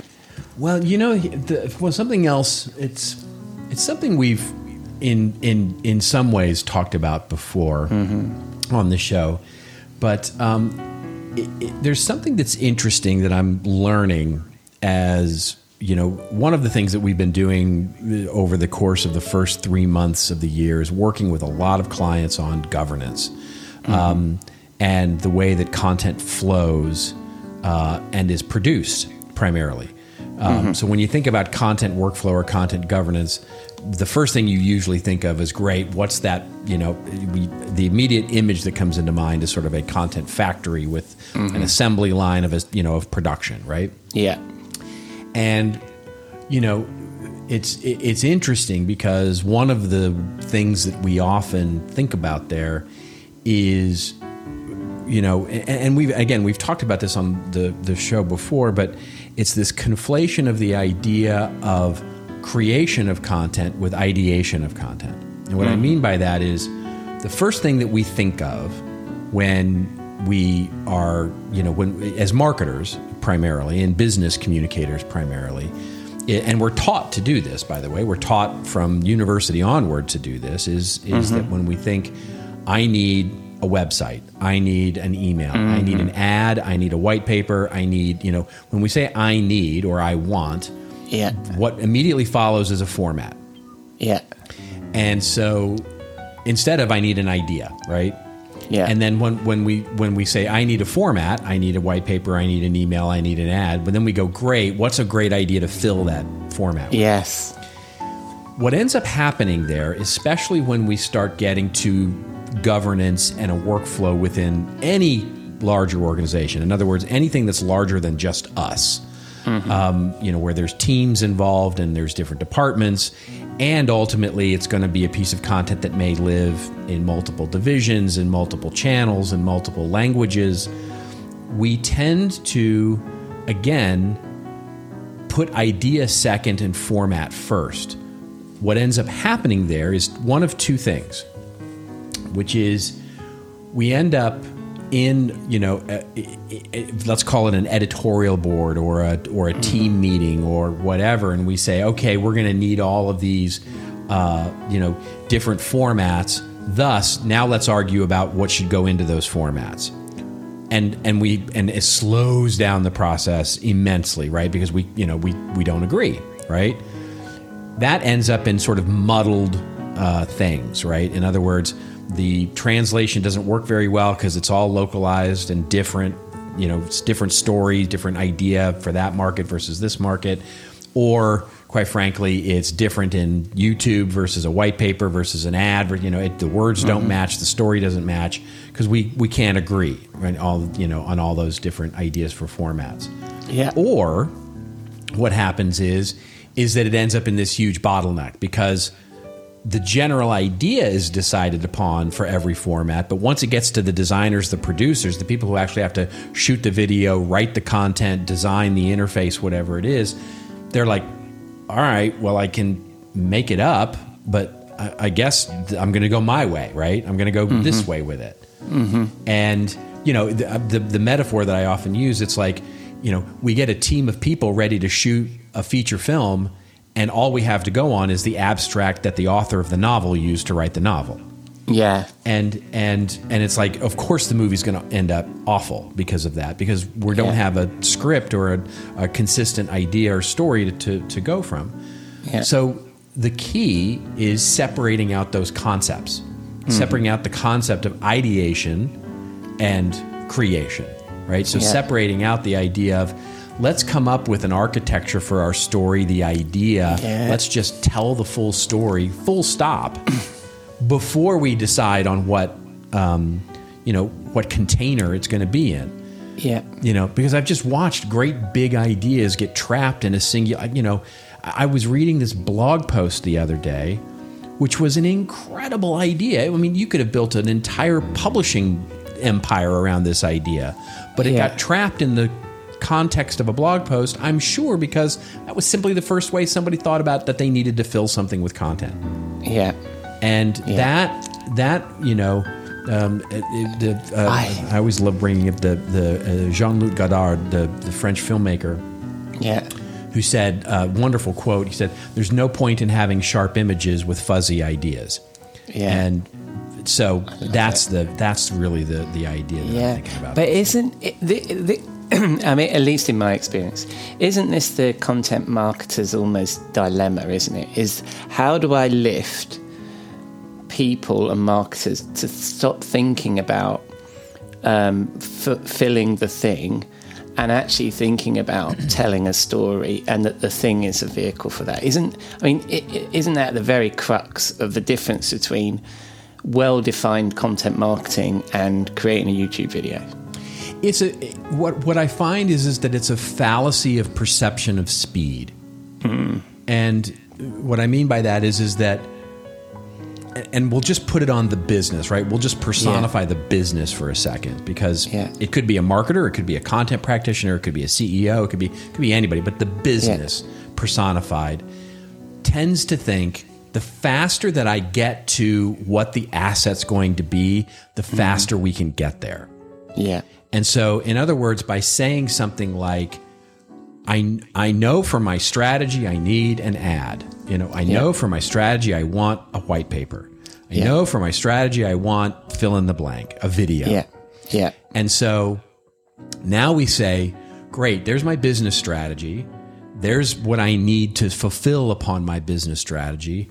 Well, you know, the, well, something else. It's it's something we've in in in some ways talked about before mm-hmm. on the show, but um, it, it, there's something that's interesting that I'm learning as you know, one of the things that we've been doing over the course of the first three months of the year is working with a lot of clients on governance. Mm-hmm. Um, and the way that content flows uh, and is produced primarily. Um, mm-hmm. So when you think about content workflow or content governance, the first thing you usually think of is great. What's that? You know, we, the immediate image that comes into mind is sort of a content factory with mm-hmm. an assembly line of a, you know of production, right? Yeah. And you know, it's it's interesting because one of the things that we often think about there is you know, and we've again we've talked about this on the the show before, but it's this conflation of the idea of creation of content with ideation of content. And what mm. I mean by that is the first thing that we think of when we are, you know, when as marketers primarily and business communicators primarily, and we're taught to do this by the way we're taught from university onward to do this is is mm-hmm. that when we think i need a website. I need an email. Mm-hmm. I need an mm-hmm. ad. I need a white paper. I need, you know, when we say I need or I want, yeah. what immediately follows is a format. Yeah. And so instead of I need an idea, right? Yeah. And then when, when we when we say I need a format, I need a white paper, I need an email, I need an ad, but then we go, great, what's a great idea to fill that format? With? Yes. What ends up happening there, especially when we start getting to governance and a workflow within any larger organization. In other words, anything that's larger than just us. Mm-hmm. Um, you know, where there's teams involved and there's different departments, and ultimately it's going to be a piece of content that may live in multiple divisions, in multiple channels, in multiple languages. we tend to, again, put idea second and format first. What ends up happening there is one of two things, which is we end up in you know uh, let's call it an editorial board or a or a mm-hmm. team meeting or whatever. And we say okay we're going to need all of these uh, you know different formats. Thus now let's argue about what should go into those formats. And and we and it slows down the process immensely right? Because we you know we we don't agree right? That ends up in sort of muddled uh, things right? In other words the translation doesn't work very well because it's all localized and different. You know, it's different story, different idea for that market versus this market. Or, quite frankly, it's different in YouTube versus a white paper versus an ad. You know, it, the words don't mm-hmm. match, the story doesn't match because we, we can't agree right, all you know on all those different ideas for formats. Yeah. Or what happens is is that it ends up in this huge bottleneck because the general idea is decided upon for every format, but once it gets to the designers, the producers, the people who actually have to shoot the video, write the content, design the interface, whatever it is, they're like, all right, well, I can make it up, but I, I guess I'm going to go my way, right? I'm going to go mm-hmm. this way with it. Mm-hmm. And, you know, the, the, the metaphor that I often use, it's like, you know, we get a team of people ready to shoot a feature film and all we have to go on is the abstract that the author of the novel used to write the novel. Yeah. And and and it's like of course the movie's going to end up awful because of that because we don't yeah. have a script or a, a, consistent idea or story to, to, to go from. Yeah. So the key is separating out those concepts. Mm-hmm. Separating out the concept of ideation and creation, right? So yeah. separating out the idea of let's come up with an architecture for our story, the idea. Yeah. Let's just tell the full story, full stop, <clears throat> before we decide on what, um, you know, what container it's going to be in. Yeah. You know, because I've just watched great big ideas get trapped in a singular, you know, I was reading this blog post the other day, which was an incredible idea. I mean, you could have built an entire publishing empire around this idea, but it yeah. got trapped in the context of a blog post, I'm sure, because that was simply the first way somebody thought about that they needed to fill something with content. Yeah. And yeah. that, that, you know, um, the, uh, I, I, always love bringing up the, the uh, Jean Luc Godard, the, the French filmmaker. Yeah. Who said a uh, wonderful quote? He said, "There's no point in having sharp images with fuzzy ideas." Yeah. And so that's the that's really the the idea that yeah. I'm thinking about. But isn't it, the, the <clears throat> I mean, at least in my experience, isn't this the content marketer's almost dilemma, isn't it? Is how do I lift people and marketers to stop thinking about um, filling the thing and actually thinking about <clears throat> telling a story and that the thing is a vehicle for that? Isn't, I mean, is not that the very crux of the difference between well defined content marketing and creating a YouTube video? It's a what what I find is is that it's a fallacy of perception of speed, hmm. and what I mean by that is is that, and we'll just put it on the business, right? We'll just personify yeah. the business for a second because yeah. it could be a marketer, it could be a content practitioner, it could be a CEO, it could be it could be anybody, but the business yeah. personified tends to think the faster that I get to what the asset's going to be, the mm-hmm. faster mm. we can get there. Yeah. And so, in other words, by saying something like, I, I know for my strategy, I need an ad. You know, I know for my strategy, I want a white paper. I yeah. know for my strategy, I want fill in the blank, a video. Yeah. Yeah. And so now we say, great, there's my business strategy. There's what I need to fulfill upon my business strategy.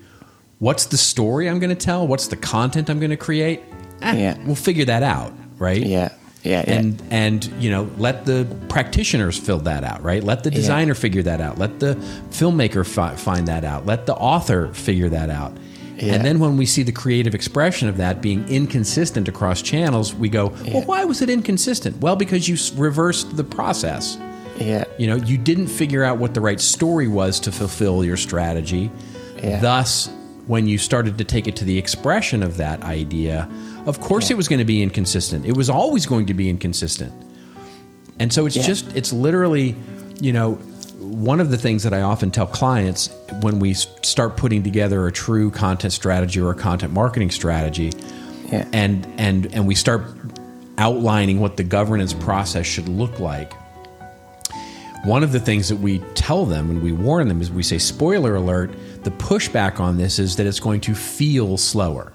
What's the story I'm going to tell? What's the content I'm going to create? Eh, yeah. We'll figure that out, right? Yeah. Yeah, and yeah. and you know let the practitioners fill that out right? Let the designer yeah. figure that out. Let the filmmaker fi- find that out. Let the author figure that out. Yeah. and then when we see the creative expression of that being inconsistent across channels we go well why was it inconsistent? Well because you reversed the process. Yeah. You know you didn't figure out what the right story was to fulfill your strategy. Thus when you started to take it to the expression of that idea of course, yeah. it was going to be inconsistent. It was always going to be inconsistent. And so it's Yeah. just, it's literally, you know, one of the things that I often tell clients when we start putting together a true content strategy or a content marketing strategy, Yeah. and and and we start outlining what the governance process should look like. One of the things that we tell them and we warn them is we say, spoiler alert, the pushback on this is that it's going to feel slower.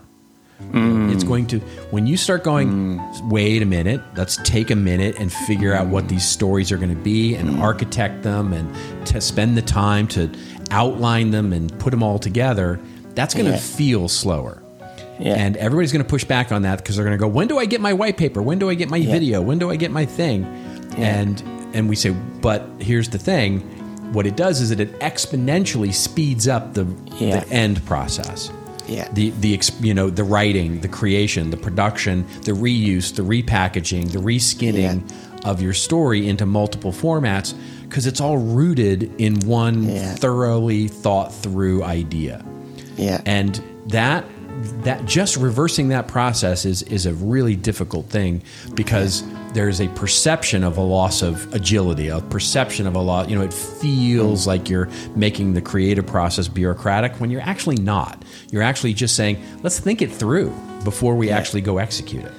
Mm. It's going to, when you start going, mm. wait a minute, let's take a minute and figure out what these stories are going to be and mm. architect them and to spend the time to outline them and put them all together, that's going to Yeah. feel slower. Yeah. And everybody's going to push back on that because they're going to go, when do I get my white paper? When do I get my video? When do I get my thing? And and we say, but here's the thing. What it does is that it exponentially speeds up the, Yeah. the end process. Yeah. The the you know the writing, the creation, the production, the reuse, the repackaging, the reskinning of your story into multiple formats because it's all rooted in one Yeah. thoroughly thought through idea yeah. and that that just reversing that process is is a really difficult thing because there's a perception of a loss of agility, a perception of a lot. You know, it feels like you're making the creative process bureaucratic when you're actually not. You're actually just saying, let's think it through before we actually go execute it.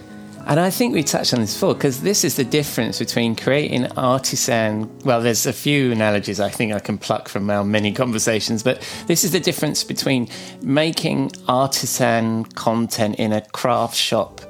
And I think we touched on this before because this is the difference between creating artisan. Well, there's a few analogies I think I can pluck from our many conversations, but this is the difference between making artisan content in a craft shop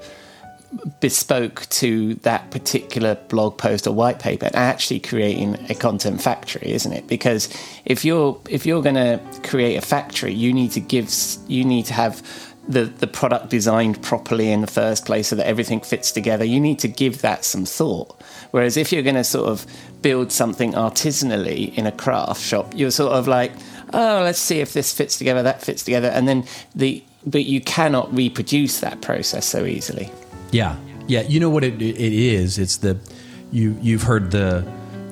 bespoke to that particular blog post or white paper and actually creating a content factory isn't it because if you're if you're going to create a factory you need to give you need to have the the product designed properly in the first place so that everything fits together you need to give that some thought whereas if you're going to sort of build something artisanally in a craft shop you're sort of like oh let's see if this fits together that fits together and then the but you cannot reproduce that process so easily Yeah, yeah. You know what it, it is? It's the you you've heard the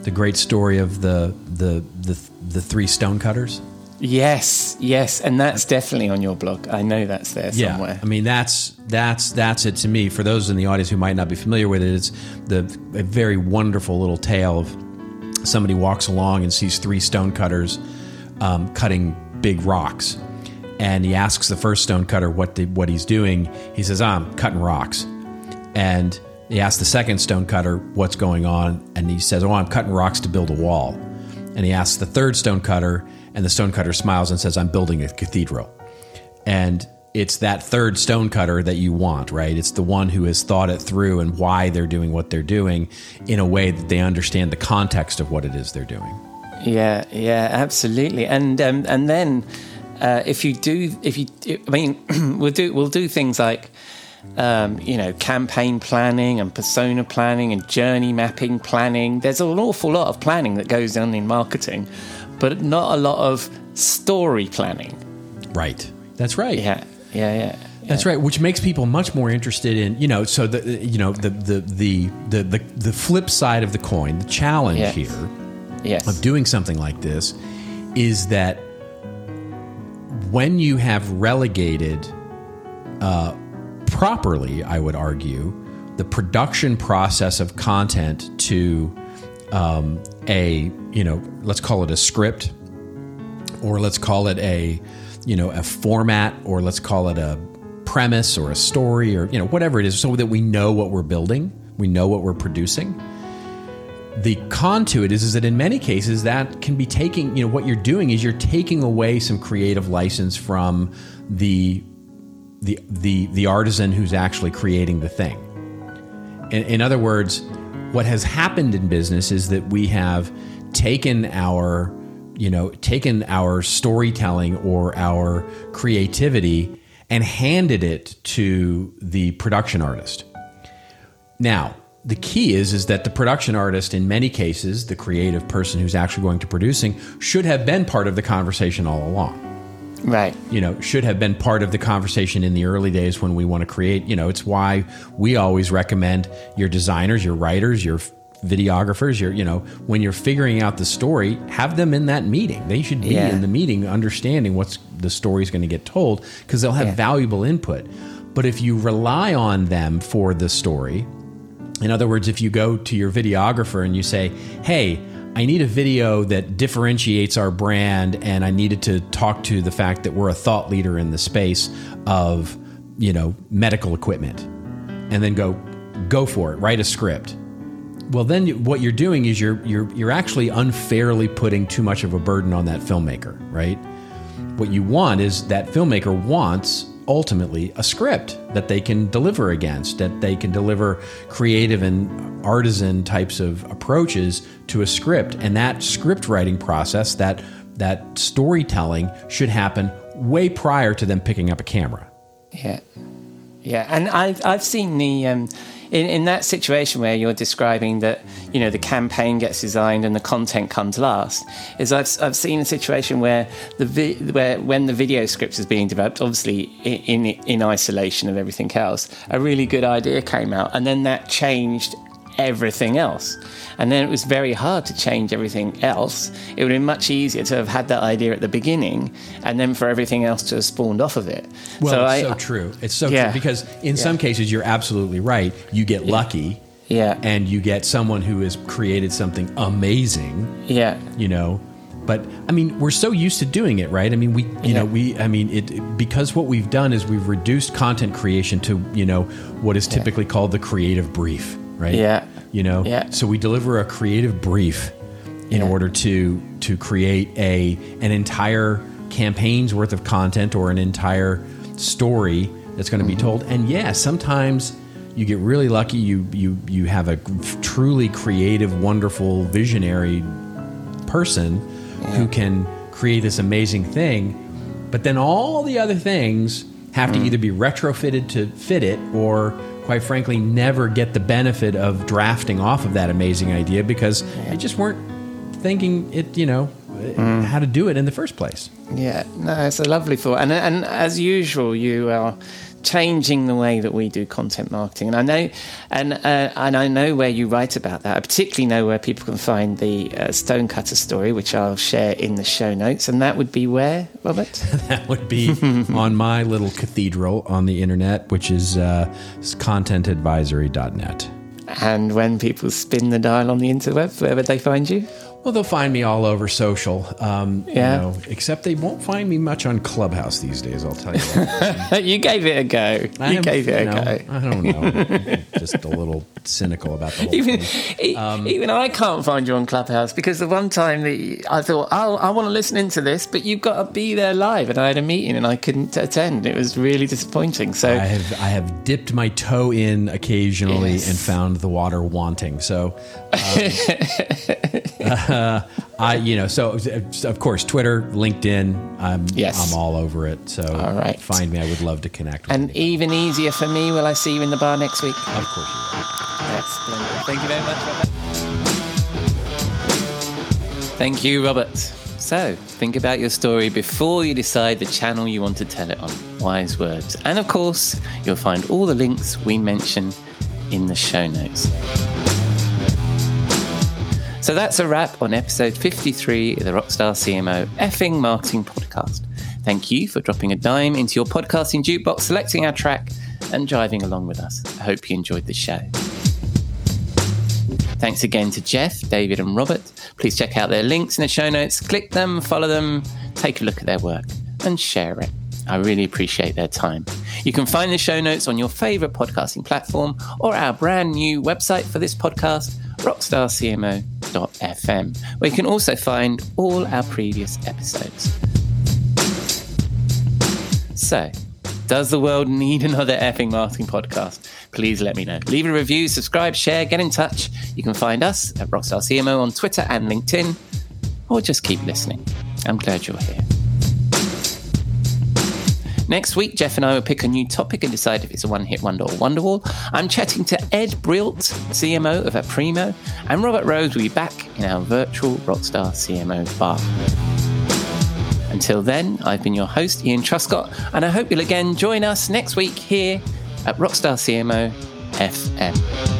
the great story of the the the the three stonecutters. Yes, yes, and that's definitely on your blog. I know that's there somewhere. I mean that's that's that's it to me. For those in the audience who might not be familiar with it, it's the a very wonderful little tale of somebody walks along and sees three stonecutters um, cutting big rocks, and he asks the first stonecutter what the, what he's doing. He says, "I'm cutting rocks," and he asks the second stonecutter what's going on, and he says, "Oh, I'm cutting rocks to build a wall." And he asks the third stonecutter, and the stonecutter smiles and says, "I'm building a cathedral." And it's that third stonecutter that you want, right? It's the one who has thought it through and why they're doing what they're doing in a way that they understand the context of what it is they're doing. Yeah, yeah, absolutely. And um, and then uh, if you do, if you, I mean, <clears throat> we'll do we'll do things like. Um, you know, campaign planning and persona planning and journey mapping planning. There's an awful lot of planning that goes on in marketing, but not a lot of story planning. Right. That's right. Yeah, yeah, yeah. That's right, which makes people much more interested in you know. So the you know the the the the the, the flip side of the coin, the challenge Yes. here Yes. of doing something like this is that when you have relegated uh, properly, I would argue, the production process of content to um, a you know let's call it a script or let's call it a you know a format or let's call it a premise or a story or you know whatever it is so that we know what we're building we know what we're producing. The con to it is, is that in many cases that can be taking you know what you're doing is you're taking away some creative license from the the the the artisan who's actually creating the thing. In, in other words what has happened in business is that we have taken our you know taken our storytelling or our creativity and handed it to the production artist now, the key is is that the production artist in many cases, the creative person who's actually going to producing should have been part of the conversation all along. right. You know, should have been part of the conversation in the early days when we want to create, you know, it's why we always recommend your designers, your writers, your videographers, your, you know, when you're figuring out the story, have them in that meeting. They should be Yeah. in the meeting understanding what's the story's going to get told because they'll have Yeah. valuable input. But if you rely on them for the story, In other words, if you go to your videographer and you say, hey, I need a video that differentiates our brand, and I needed to talk to the fact that we're a thought leader in the space of, you know, medical equipment, and then go, go for it, write a script. Well, then what you're doing is you're you're you're actually unfairly putting too much of a burden on that filmmaker, right? What you want is that filmmaker wants ultimately a script that they can deliver against, that they can deliver creative and artisan types of approaches to a script. And that script writing process, that that storytelling should happen way prior to them picking up a camera. Yeah. Yeah. And I've, I've seen the, um, in, in that situation where you're describing that you know the campaign gets designed and the content comes last is I've, I've seen a situation where the vi- where when the video script is being developed obviously in, in in isolation of everything else a really good idea came out and then that changed everything else. And then it was very hard to change everything else. It would have been much easier to have had that idea at the beginning and then for everything else to have spawned off of it. Well, so it's I, so true. It's so yeah. true because in yeah. some cases you're absolutely right. You get lucky. Yeah. And you get someone who has created something amazing. Yeah. You know, but I mean, we're so used to doing it, right? I mean, we, you yeah. know, we, I mean, it because what we've done is we've reduced content creation to, you know, what is typically yeah. called the creative brief right? Yeah. You know, yeah. so we deliver a creative brief in yeah. order to to create a an entire campaign's worth of content or an entire story that's going to mm-hmm. be told. And yeah, sometimes you get really lucky. You you you have a truly creative, wonderful, visionary person yeah. who can create this amazing thing. But then all the other things have mm. to either be retrofitted to fit it or quite frankly, never get the benefit of drafting off of that amazing idea because they just weren't thinking it, you know, mm. how to do it in the first place. Yeah, no, it's a lovely thought. And, and as usual, you are changing the way that we do content marketing. And I know, and uh, and I know where you write about that. I particularly know where people can find the uh, Stonecutter story, which I'll share in the show notes. And that would be where, Robert? <laughs> that would be <laughs> on my little cathedral on the internet, which is uh, contentadvisory.net. And when people spin the dial on the interweb, where would they find you? Well, they'll find me all over social. Um, yeah. You know, except they won't find me much on Clubhouse these days. I'll tell you. That. <laughs> you gave it a go. I you am, gave it a know, go. I don't know. <laughs> Just a little cynical about the whole even, thing. Um, even I can't find you on Clubhouse because the one time that I thought, oh, I want to listen into this, but you've got to be there live, and I had a meeting and I couldn't attend. It was really disappointing. So I have I have dipped my toe in occasionally yes. and found the water wanting. So. Um, <laughs> uh, I, you know, so of course, Twitter, LinkedIn, I'm, yes. I'm all over it. So all right. find me. I would love to connect with and you. even easier for me, will I see you in the bar next week? Of course you will. That's splendid. Thank you very much, Robert. Thank you, Robert. So, think about your story before you decide the channel you want to tell it on. Wise words. And of course, you'll find all the links we mention in the show notes. So that's a wrap on episode 53 of the Rockstar CMO effing marketing podcast. Thank you for dropping a dime into your podcasting jukebox, selecting our track, and driving along with us. I hope you enjoyed the show. Thanks again to Jeff, David, and Robert. Please check out their links in the show notes, click them, follow them, take a look at their work, and share it. I really appreciate their time. You can find the show notes on your favorite podcasting platform or our brand new website for this podcast, rockstarcmo.fm, where you can also find all our previous episodes. So, does the world need another effing marketing podcast? Please let me know. Leave a review, subscribe, share, get in touch. You can find us at Rockstar CMO on Twitter and LinkedIn, or just keep listening. I'm glad you're here. Next week, Jeff and I will pick a new topic and decide if it's a one hit wonder or Wonderwall. I'm chatting to Ed Breault, CMO of Aprimo, and Robert Rose will be back in our virtual Rockstar CMO bar. Until then, I've been your host, Ian Truscott, and I hope you'll again join us next week here at Rockstar CMO FM.